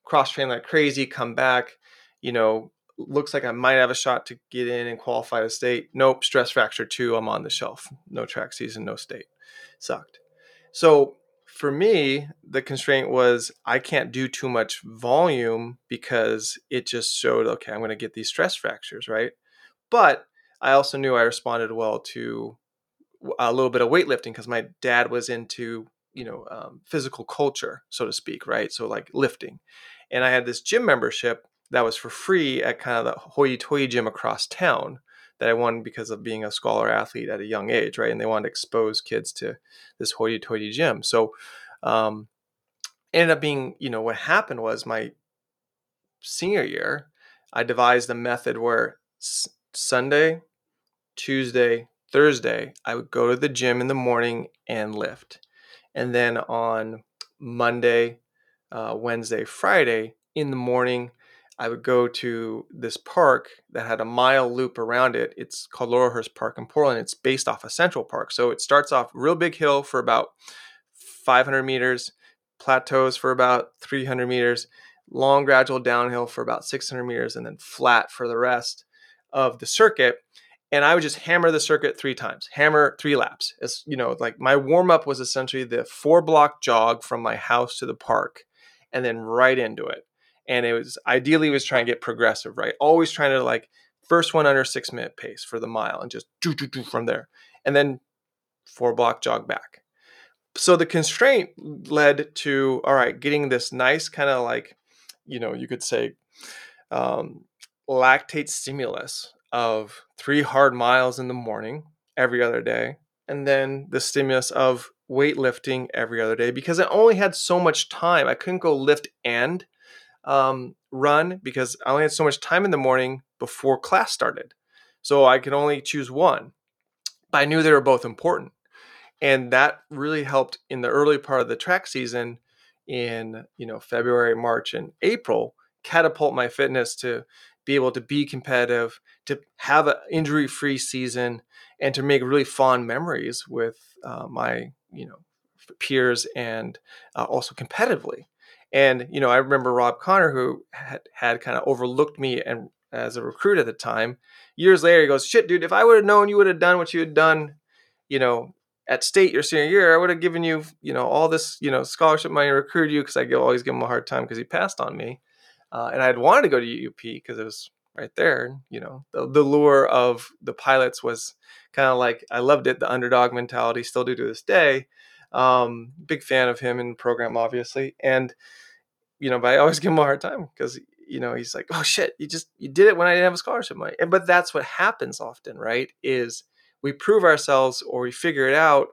cross train like crazy, come back, you know, looks like I might have a shot to get in and qualify to state. Nope, stress fracture two, I'm on the shelf. No track season, no state. Sucked. So for me, the constraint was I can't do too much volume because it just showed, okay, I'm going to get these stress fractures, right? But I also knew I responded well to a little bit of weightlifting because my dad was into, you know, um, physical culture, so to speak, right? So like lifting. And I had this gym membership that was for free at kind of the hoity toity gym across town that I won because of being a scholar athlete at a young age, right? And they wanted to expose kids to this hoity toity gym. So, um, ended up being, you know, what happened was my senior year, I devised a method where s- Sunday, Tuesday, Thursday, I would go to the gym in the morning and lift. And then on Monday, uh, Wednesday, Friday in the morning, I would go to this park that had a mile loop around it. It's called Laurelhurst Park in Portland. It's based off of Central Park. So it starts off real big hill for about 500 meters, plateaus for about 300 meters, long gradual downhill for about 600 meters, and then flat for the rest of the circuit. And I would just hammer the circuit three times, hammer three laps. It's, you know, like my warm up was essentially the four block jog from my house to the park and then right into it and it was ideally was trying to get progressive, right? Always trying to like first one under six minute pace for the mile and just do do do from there, and then four block jog back. So the constraint led to all right, getting this nice kind of like, you know, you could say um, lactate stimulus of three hard miles in the morning every other day, and then the stimulus of weightlifting every other day because I only had so much time. I couldn't go lift and um, run because I only had so much time in the morning before class started. So I could only choose one. But I knew they were both important. And that really helped in the early part of the track season in, you know, February, March, and April, catapult my fitness to be able to be competitive, to have an injury-free season, and to make really fond memories with uh, my, you know, peers and uh, also competitively. And you know, I remember Rob Conner, who had, had kind of overlooked me and as a recruit at the time. Years later, he goes, "Shit, dude! If I would have known you would have done what you had done, you know, at state your senior year, I would have given you, you know, all this, you know, scholarship money, recruited you because I always give him a hard time because he passed on me, uh, and I had wanted to go to UP because it was right there. You know, the, the lure of the pilots was kind of like I loved it, the underdog mentality, still do to this day. Um, big fan of him in the program, obviously, and you know, but I always give him a hard time because you know he's like, oh shit, you just you did it when I didn't have a scholarship money. And but that's what happens often, right? Is we prove ourselves or we figure it out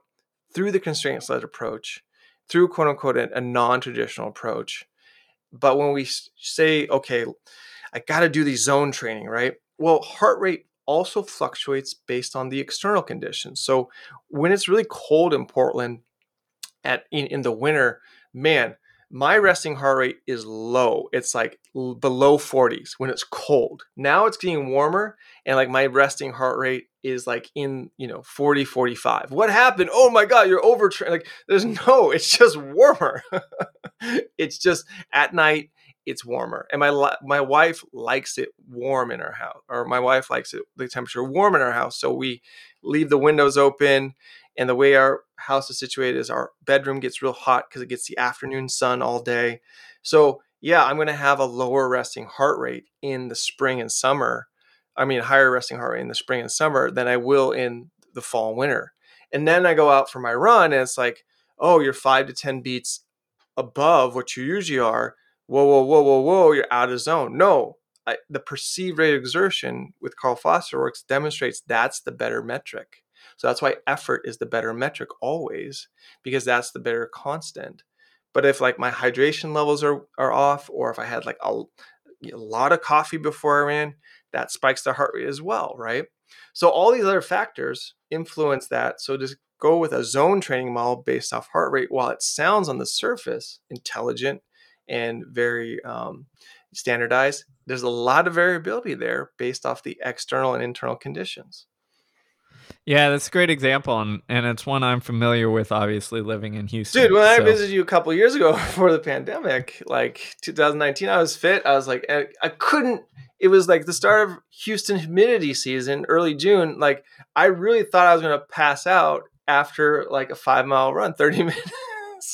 through the constraints led approach, through quote unquote a, non-traditional approach. But when we say, okay, I got to do the zone training, right? Well, heart rate also fluctuates based on the external conditions. So when it's really cold in Portland at in, in the winter, man, my resting heart rate is low. It's like below 40s when it's cold. Now it's getting warmer and like my resting heart rate is like in, you know, 40, 45. What happened? Oh my God, you're over. Like there's no, it's just warmer. it's just at night it's warmer. And my my wife likes it warm in our house or my wife likes it the temperature warm in our house. So we leave the windows open and the way our house is situated is our bedroom gets real hot because it gets the afternoon sun all day. So, yeah, I'm going to have a lower resting heart rate in the spring and summer. I mean, higher resting heart rate in the spring and summer than I will in the fall and winter. And then I go out for my run and it's like, oh, you're five to 10 beats above what you usually are. Whoa, whoa, whoa, whoa, whoa, you're out of zone. No, I, the perceived rate of exertion with Carl Foster works demonstrates that's the better metric. So that's why effort is the better metric always, because that's the better constant. But if like my hydration levels are, are off, or if I had like a, a lot of coffee before I ran, that spikes the heart rate as well, right? So all these other factors influence that. So just go with a zone training model based off heart rate, while it sounds on the surface intelligent and very um, standardized, there's a lot of variability there based off the external and internal conditions. Yeah, that's a great example, and, and it's one I'm familiar with. Obviously, living in Houston, dude. When so. I visited you a couple years ago before the pandemic, like 2019, I was fit. I was like, I couldn't. It was like the start of Houston humidity season, early June. Like, I really thought I was going to pass out after like a five mile run, 30 minutes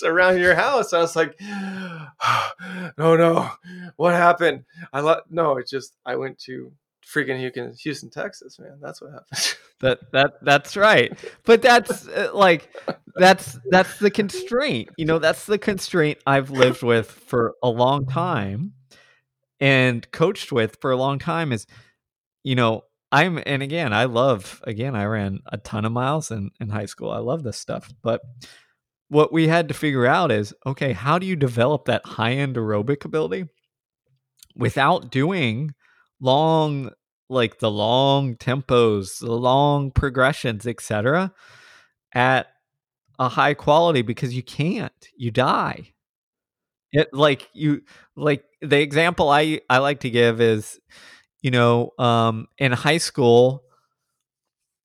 around your house. I was like, no, no, what happened? I let no. It just I went to freaking Houston, Houston, Texas, man. That's what happened. that that that's right. But that's uh, like that's that's the constraint. You know, that's the constraint I've lived with for a long time and coached with for a long time is you know, I'm and again, I love again, I ran a ton of miles in in high school. I love this stuff. But what we had to figure out is okay, how do you develop that high-end aerobic ability without doing long like the long tempos, the long progressions, etc. at a high quality because you can't. You die. It like you like the example I I like to give is you know, um in high school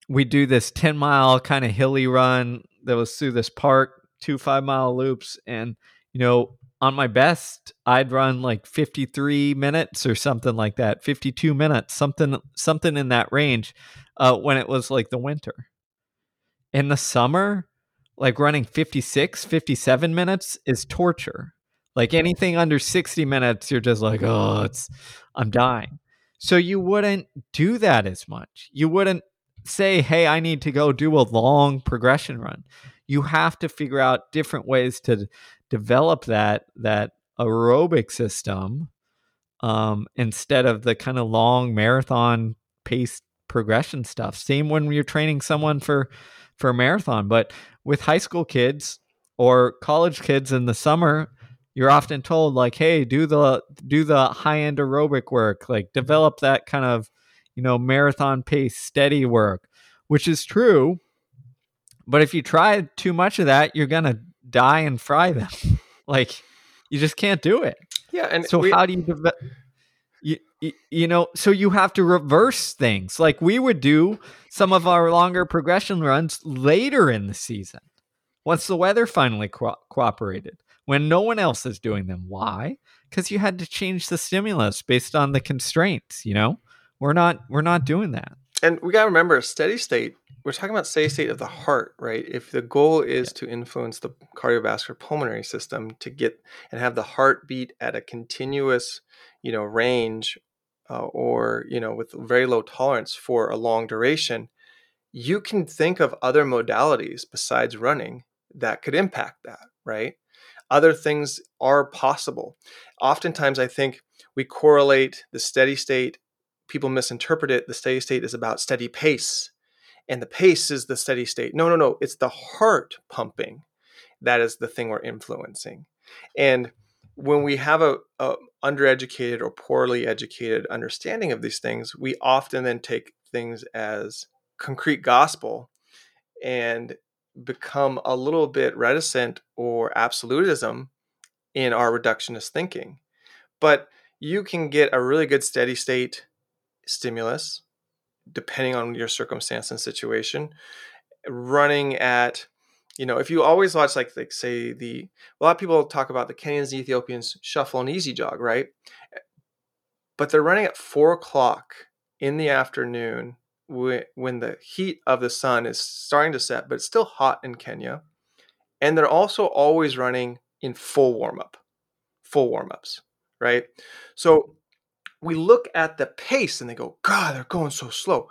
we do this 10 mile kind of hilly run that was through this park, two 5 mile loops and you know, on my best i'd run like 53 minutes or something like that 52 minutes something something in that range uh, when it was like the winter. In the summer like running 56 57 minutes is torture. Like anything under 60 minutes you're just like oh it's i'm dying. So you wouldn't do that as much. You wouldn't say hey i need to go do a long progression run you have to figure out different ways to develop that that aerobic system um, instead of the kind of long marathon pace progression stuff. Same when you're training someone for for a marathon, but with high school kids or college kids in the summer, you're often told like, "Hey, do the do the high end aerobic work, like develop that kind of you know marathon pace, steady work," which is true. But if you try too much of that, you're gonna die and fry them. like you just can't do it. Yeah, and so we, how do you develop? You, you, you know, so you have to reverse things. Like we would do some of our longer progression runs later in the season, once the weather finally co- cooperated, when no one else is doing them. Why? Because you had to change the stimulus based on the constraints. You know, we're not we're not doing that. And we got to remember, steady state we're talking about steady state of the heart, right? If the goal is yeah. to influence the cardiovascular pulmonary system to get and have the heart beat at a continuous, you know, range, uh, or you know, with very low tolerance for a long duration, you can think of other modalities besides running that could impact that, right? Other things are possible. Oftentimes, I think we correlate the steady state. People misinterpret it. The steady state is about steady pace and the pace is the steady state. No, no, no. It's the heart pumping that is the thing we're influencing. And when we have a, a undereducated or poorly educated understanding of these things, we often then take things as concrete gospel and become a little bit reticent or absolutism in our reductionist thinking. But you can get a really good steady state stimulus depending on your circumstance and situation running at you know if you always watch like like say the a lot of people talk about the kenyans and ethiopians shuffle and easy jog right? But they're running at four o'clock in the afternoon when the heat of the sun is starting to set but it's still hot in kenya. And they're also always running in full warm up full warm ups right? So we look at the pace and they go, God, they're going so slow.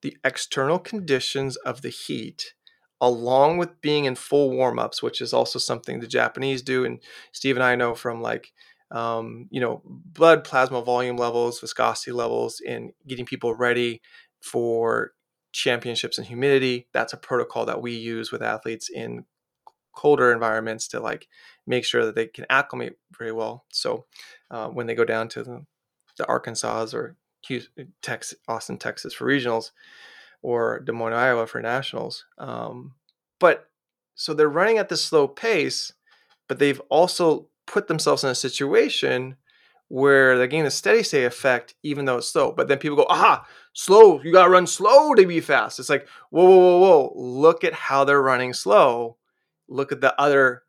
The external conditions of the heat, along with being in full warm ups, which is also something the Japanese do. And Steve and I know from like, um, you know, blood plasma volume levels, viscosity levels, and getting people ready for championships and humidity. That's a protocol that we use with athletes in colder environments to like make sure that they can acclimate very well. So uh, when they go down to the Arkansas or Texas, Austin, Texas for regionals, or Des Moines, Iowa for nationals. Um, but so they're running at this slow pace, but they've also put themselves in a situation where they're getting the steady state effect, even though it's slow. But then people go, aha, slow, you gotta run slow to be fast. It's like, whoa, whoa, whoa, whoa. Look at how they're running slow. Look at the other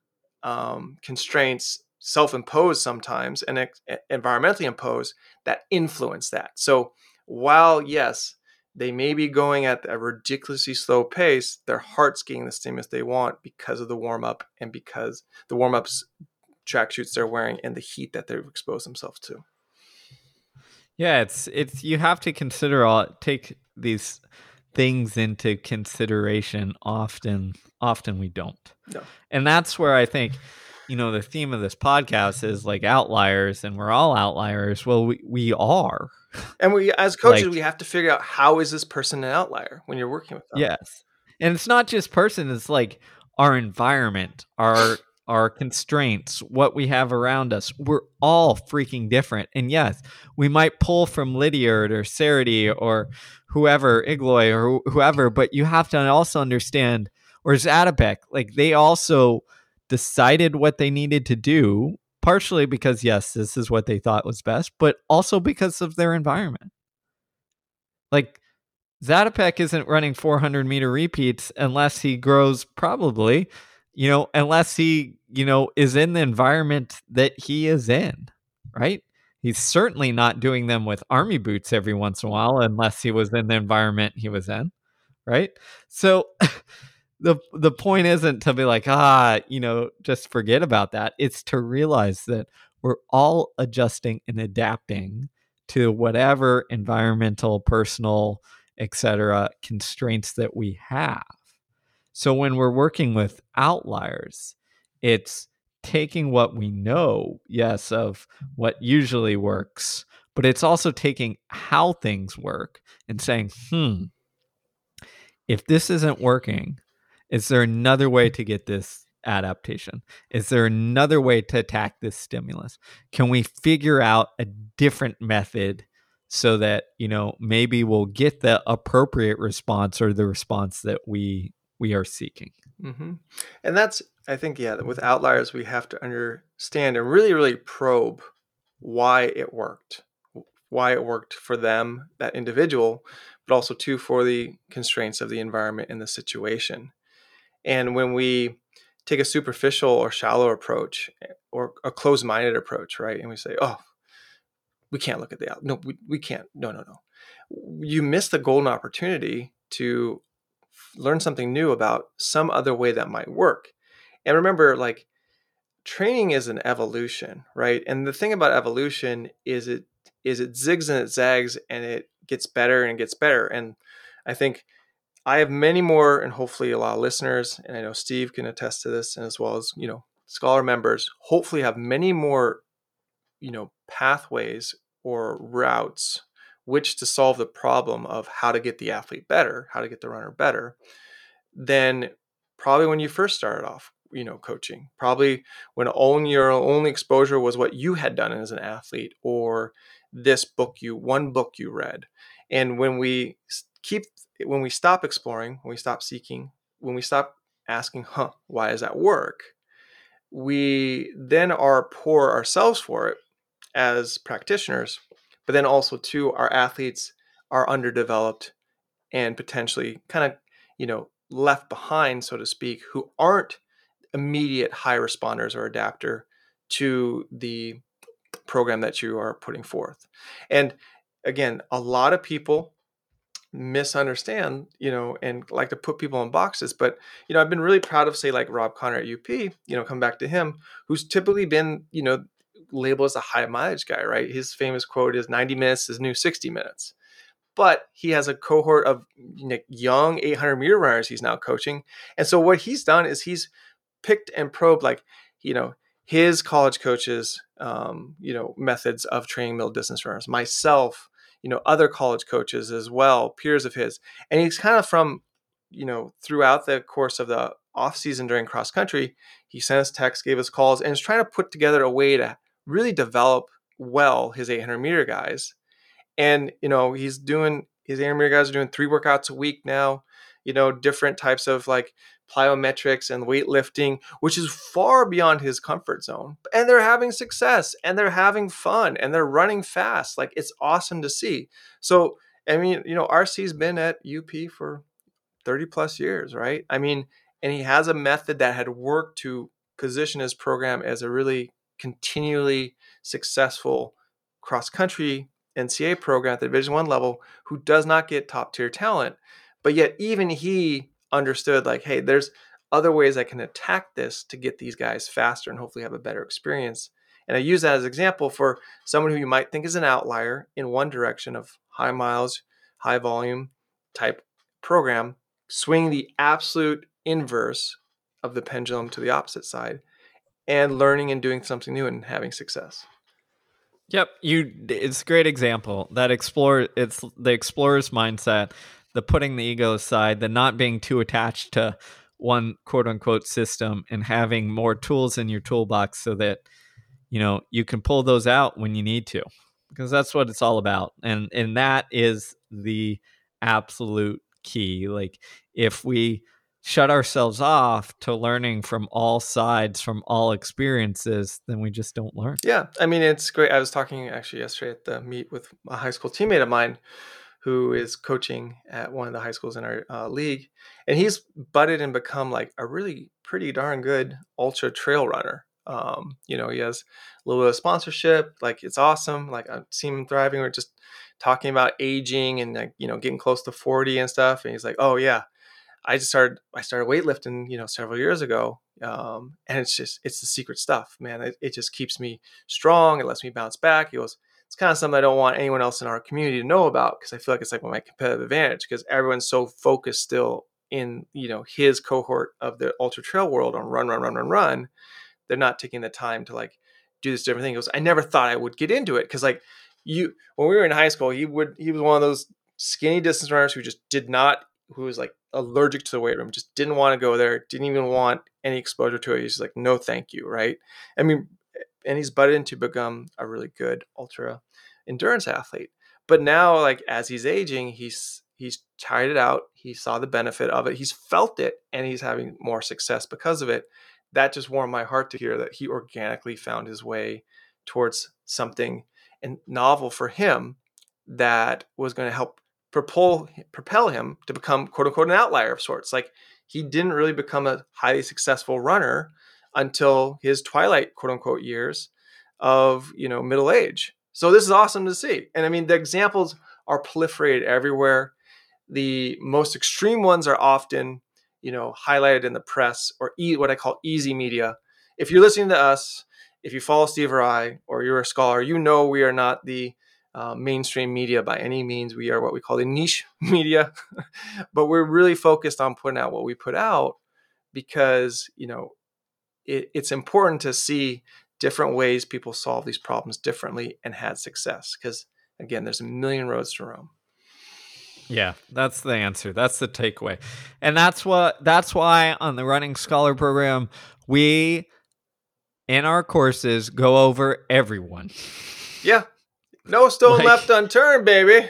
um, constraints self-imposed sometimes and environmentally imposed that influence that. So while yes, they may be going at a ridiculously slow pace, their heart's getting the stimulus they want because of the warm up and because the warm ups tracksuits they're wearing and the heat that they've exposed themselves to. Yeah, it's it's you have to consider all take these things into consideration often often we don't. No. And that's where I think you know the theme of this podcast is like outliers and we're all outliers. Well we, we are. And we as coaches like, we have to figure out how is this person an outlier when you're working with them? Yes. And it's not just person it's like our environment our our constraints what we have around us. We're all freaking different. And yes we might pull from lydiard or Cerutty or whoever igloi or whoever but you have to also understand or Zatopek like they also decided what they needed to do, partially because, yes, this is what they thought was best, but also because of their environment. Like, Zatopek isn't running 400 meter repeats unless he grows, probably, you know, unless he, you know, is in the environment that he is in, right? He's certainly not doing them with army boots every once in a while unless he was in the environment he was in, right? So, the the point isn't to be like ah you know just forget about that. It's to realize that we're all adjusting and adapting to whatever environmental personal etc constraints that we have. So when we're working with outliers it's taking what we know yes of what usually works but it's also taking how things work and saying hmm if this isn't working is there another way to get this adaptation? Is there another way to attack this stimulus? Can we figure out a different method so that, you know, maybe we'll get the appropriate response or the response that we we are seeking? Mm-hmm. And that's I think yeah, with outliers we have to understand and really really probe why it worked. Why it worked for them, that individual, but also too for the constraints of the environment and the situation. And when we take a superficial or shallow approach eh, or a closed minded approach, right? And we say, oh, we can't look at the. No, we, we can't. No, no, no. You miss the golden opportunity to learn something new about some other way that might work. And remember, like, training is an evolution, right? And the thing about evolution is it is it zigs and it zags and it gets better and it gets better. And I think I have many more, and hopefully a lot of listeners, and I know Steve can attest to this, and as well as you know scholar members, hopefully have many more, you know, pathways or routes which to solve the problem of how to get the athlete better, how to get the runner better, than probably when you first started off, you know, coaching. Probably when only your only exposure was what you had done as an athlete or this book you one book you read. And when we keep when we stop exploring, when we stop seeking, when we stop asking, huh, why does that work? We then are poor ourselves for it as practitioners, but then also too, our athletes are underdeveloped and potentially kind of, you know, left behind, so to speak, who aren't immediate high responders or adapter to the program that you are putting forth. And again, a lot of people misunderstand, you know, and like to put people in boxes. But, you know, I've been really proud of, say, like Rob Conner at UP, you know, come back to him, who's typically been, you know, labeled as a high mileage guy, right? His famous quote is 90 minutes is new 60 minutes. But he has a cohort of young 800 meter runners he's now coaching. And so what he's done is he's picked and probed, like, you know, his college coaches, um, you know, methods of training middle distance runners, myself, you know other college coaches as well peers of his and he's kind of from you know throughout the course of the off season during cross country he sent us texts gave us calls and is trying to put together a way to really develop well his 800 meter guys And you know, he's doing his 800 meter guys are doing three workouts a week now. You know, different types of like plyometrics and weightlifting, which is far beyond his comfort zone. And they're having success and they're having fun and they're running fast. Like it's awesome to see. So, I mean, you know, RC's been at UP for 30 plus years, right? I mean, and he has a method that had worked to position his program as a really continually successful cross country NCAA program at the Division One level who does not get top tier talent, but yet even he understood like, hey, there's other ways I can attack this to get these guys faster and hopefully have a better experience. And I use that as an example for someone who you might think is an outlier in one direction of high miles, high volume type program, swing the absolute inverse of the pendulum to the opposite side and learning and doing something new and having success. Yep, you it's a great example. That explore it's the explorer's mindset, the putting the ego aside, the not being too attached to one quote unquote system and having more tools in your toolbox so that you know you can pull those out when you need to. Because that's what it's all about. And and that is the absolute key. Like if we shut ourselves off to learning from all sides from all experiences then we just don't learn yeah i mean it's great i was talking actually yesterday at the meet with a high school teammate of mine who is coaching at one of the high schools in our uh, league and he's butted and become like a really pretty darn good ultra trail runner um, you know he has a little bit of sponsorship like it's awesome like i've seen him thriving we're just talking about aging and like you know getting close to 40 and stuff and he's like oh yeah I just started I started weightlifting, you know, several years ago, um, and it's just it's the secret stuff, man. It, it, just keeps me strong. It lets me bounce back. He goes, it's kind of something I don't want anyone else in our community to know about because I feel like it's like my competitive advantage because everyone's so focused still in you know his cohort of the ultra trail world on run, run, run, run, run. They're not taking the time to like do this different thing. He goes, I never thought I would get into it because like you when we were in high school, he would he was one of those skinny distance runners who just did not who was like allergic to the weight room, just didn't want to go there, didn't even want any exposure to it. He's like, no, thank you, right? I mean, and he's butted into become a really good ultra endurance athlete. But now, like as he's aging, he's he's tried it out. He saw the benefit of it. He's felt it, and he's having more success because of it. That just warmed my heart to hear that he organically found his way towards something and novel for him that was going to help propel propel him to become quote unquote an outlier of sorts. Like he didn't really become a highly successful runner until his twilight quote unquote years of you know middle age. So this is awesome to see. And I mean the examples are proliferated everywhere. The most extreme ones are often you know highlighted in the press or e- what I call easy media. If you're listening to us, if you follow Steve or I, or you're a scholar, you know we are not the uh, mainstream media by any means. We are what we call the niche media, but we're really focused on putting out what we put out because you know it, it's important to see different ways people solve these problems differently and had success. Because again, there's a million roads to Rome. Yeah, that's the answer. That's the takeaway. And that's what that's why on the running scholar program we in our courses go over everyone. Yeah, no stone like, left unturned, baby.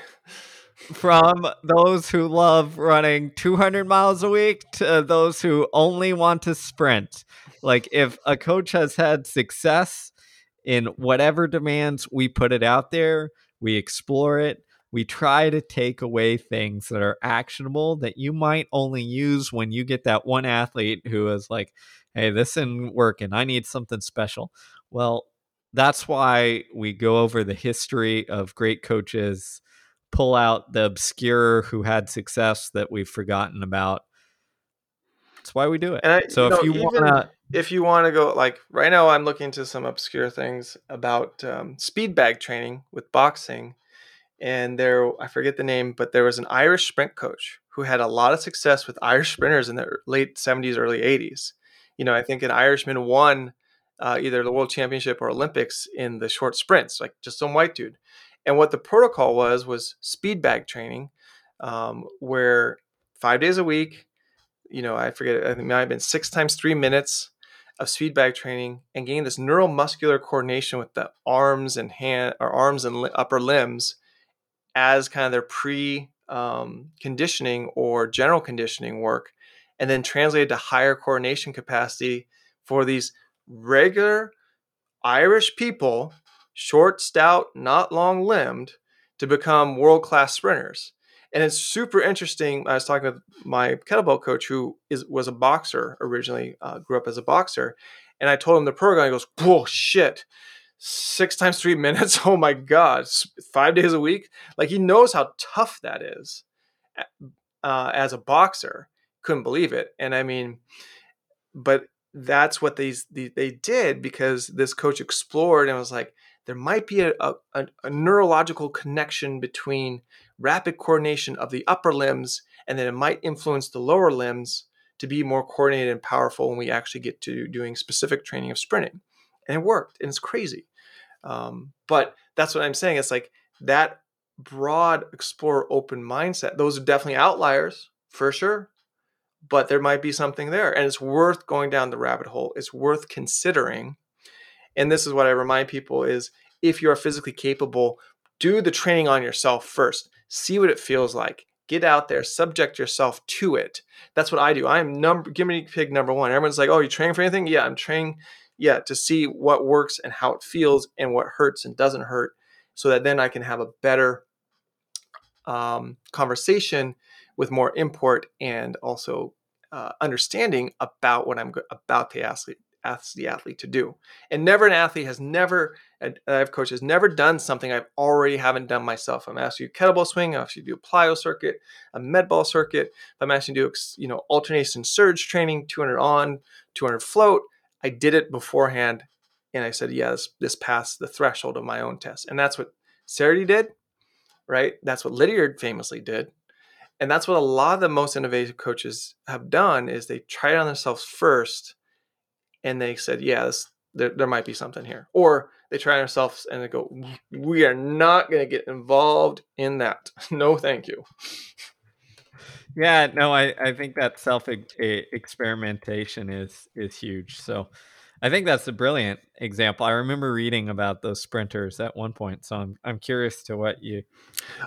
From those who love running 200 miles a week to those who only want to sprint. Like, if a coach has had success in whatever demands, we put it out there, we explore it, we try to take away things that are actionable that you might only use when you get that one athlete who is like, hey, this isn't working. I need something special. Well, that's why we go over the history of great coaches, pull out the obscure who had success that we've forgotten about. That's why we do it. I, so you if know, you want to, if you want to go like right now, I'm looking to some obscure things about um, speed bag training with boxing, and there I forget the name, but there was an Irish sprint coach who had a lot of success with Irish sprinters in the late 70s, early 80s. You know, I think an Irishman won uh, either the World Championship or Olympics in the short sprints, like just some white dude. And what the protocol was was speed bag training, um, where five days a week, you know, I forget, I think it might have been six times three minutes of speed bag training and getting this neuromuscular coordination with the arms and hand or arms and li- upper limbs as kind of their pre um, conditioning or general conditioning work, and then translated to higher coordination capacity for these regular Irish people, short, stout, not long limbed, to become world class sprinters. And it's super interesting. I was talking with my kettlebell coach, who is was a boxer originally, uh, grew up as a boxer, and I told him the program. He goes, "Whoa, shit! Six times three minutes. Oh my god, five days a week. Like he knows how tough that is uh, as a boxer. Couldn't believe it. And I mean, but that's what they, they, they did because this coach explored and was like, there might be a, a, a, neurological connection between rapid coordination of the upper limbs and then it might influence the lower limbs to be more coordinated and powerful when we actually get to doing specific training of sprinting. And it worked, and it's crazy. Um, but that's what I'm saying. It's like that broad, explore, open mindset. Those are definitely outliers for sure but there might be something there and it's worth going down the rabbit hole it's worth considering and this is what i remind people is if you are physically capable do the training on yourself first see what it feels like. Get out there subject yourself to it. That's what i do. I'm number guinea pig number one. Everyone's like oh you training for anything? Yeah i'm training yeah to see what works and how it feels and what hurts and doesn't hurt so that then i can have a better um, conversation with more import and also uh, understanding about what I'm about to ask, ask the athlete to do. And never an athlete has never, I've coached has never done something I've already haven't done myself. I'm asking you kettlebell swing, I'm asking you do a plyo circuit, a med ball circuit. I'm asking you to do, you know, alternation surge training, 200 on, 200 float. I did it beforehand and I said, yes, this passed the threshold of my own test. And that's what Cerutty did, right? That's what Lydiard famously did and that's what a lot of the most innovative coaches have done is they try it on themselves first and they said yeah there, there might be something here. Or they try themselves and they go we are not going to get involved in that. No thank you. Yeah no i, I think that self experimentation is is huge. So I think that's a brilliant example. I remember reading about those sprinters at one point, so I'm I'm curious to what you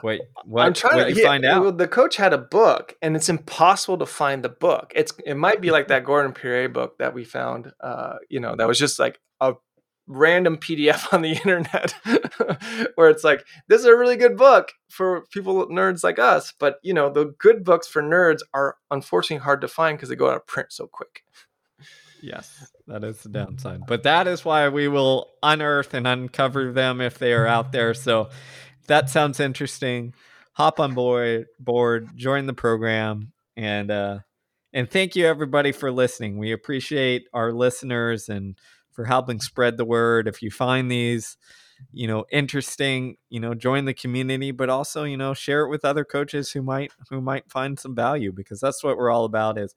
what what, I'm trying what to find out. Well, the coach had a book, and it's impossible to find the book. It's it might be like that Gordon Pirie book that we found. Uh, you know, that was just like a random PDF on the internet where it's like this is a really good book for people nerds like us, but you know the good books for nerds are unfortunately hard to find because they go out of print so quick. Yes, that is the downside. But that is why we will unearth and uncover them if they are out there. So that sounds interesting. Hop on board, board, join the program, and uh, and thank you everybody for listening. We appreciate our listeners and for helping spread the word. If you find these, you know, interesting, you know, join the community, but also, you know, share it with other coaches who might who might find some value because that's what we're all about is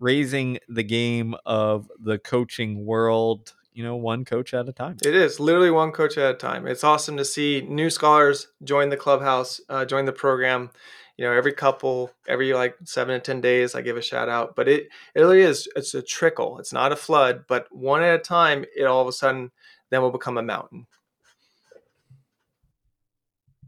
raising the game of the coaching world you know one coach at a time. It is literally one coach at a time. It's awesome to see new scholars join the clubhouse uh, join the program. You know every couple every like seven to ten days i give a shout out but it it really is it's a trickle. It's not a flood but one at a time it all of a sudden then will become a mountain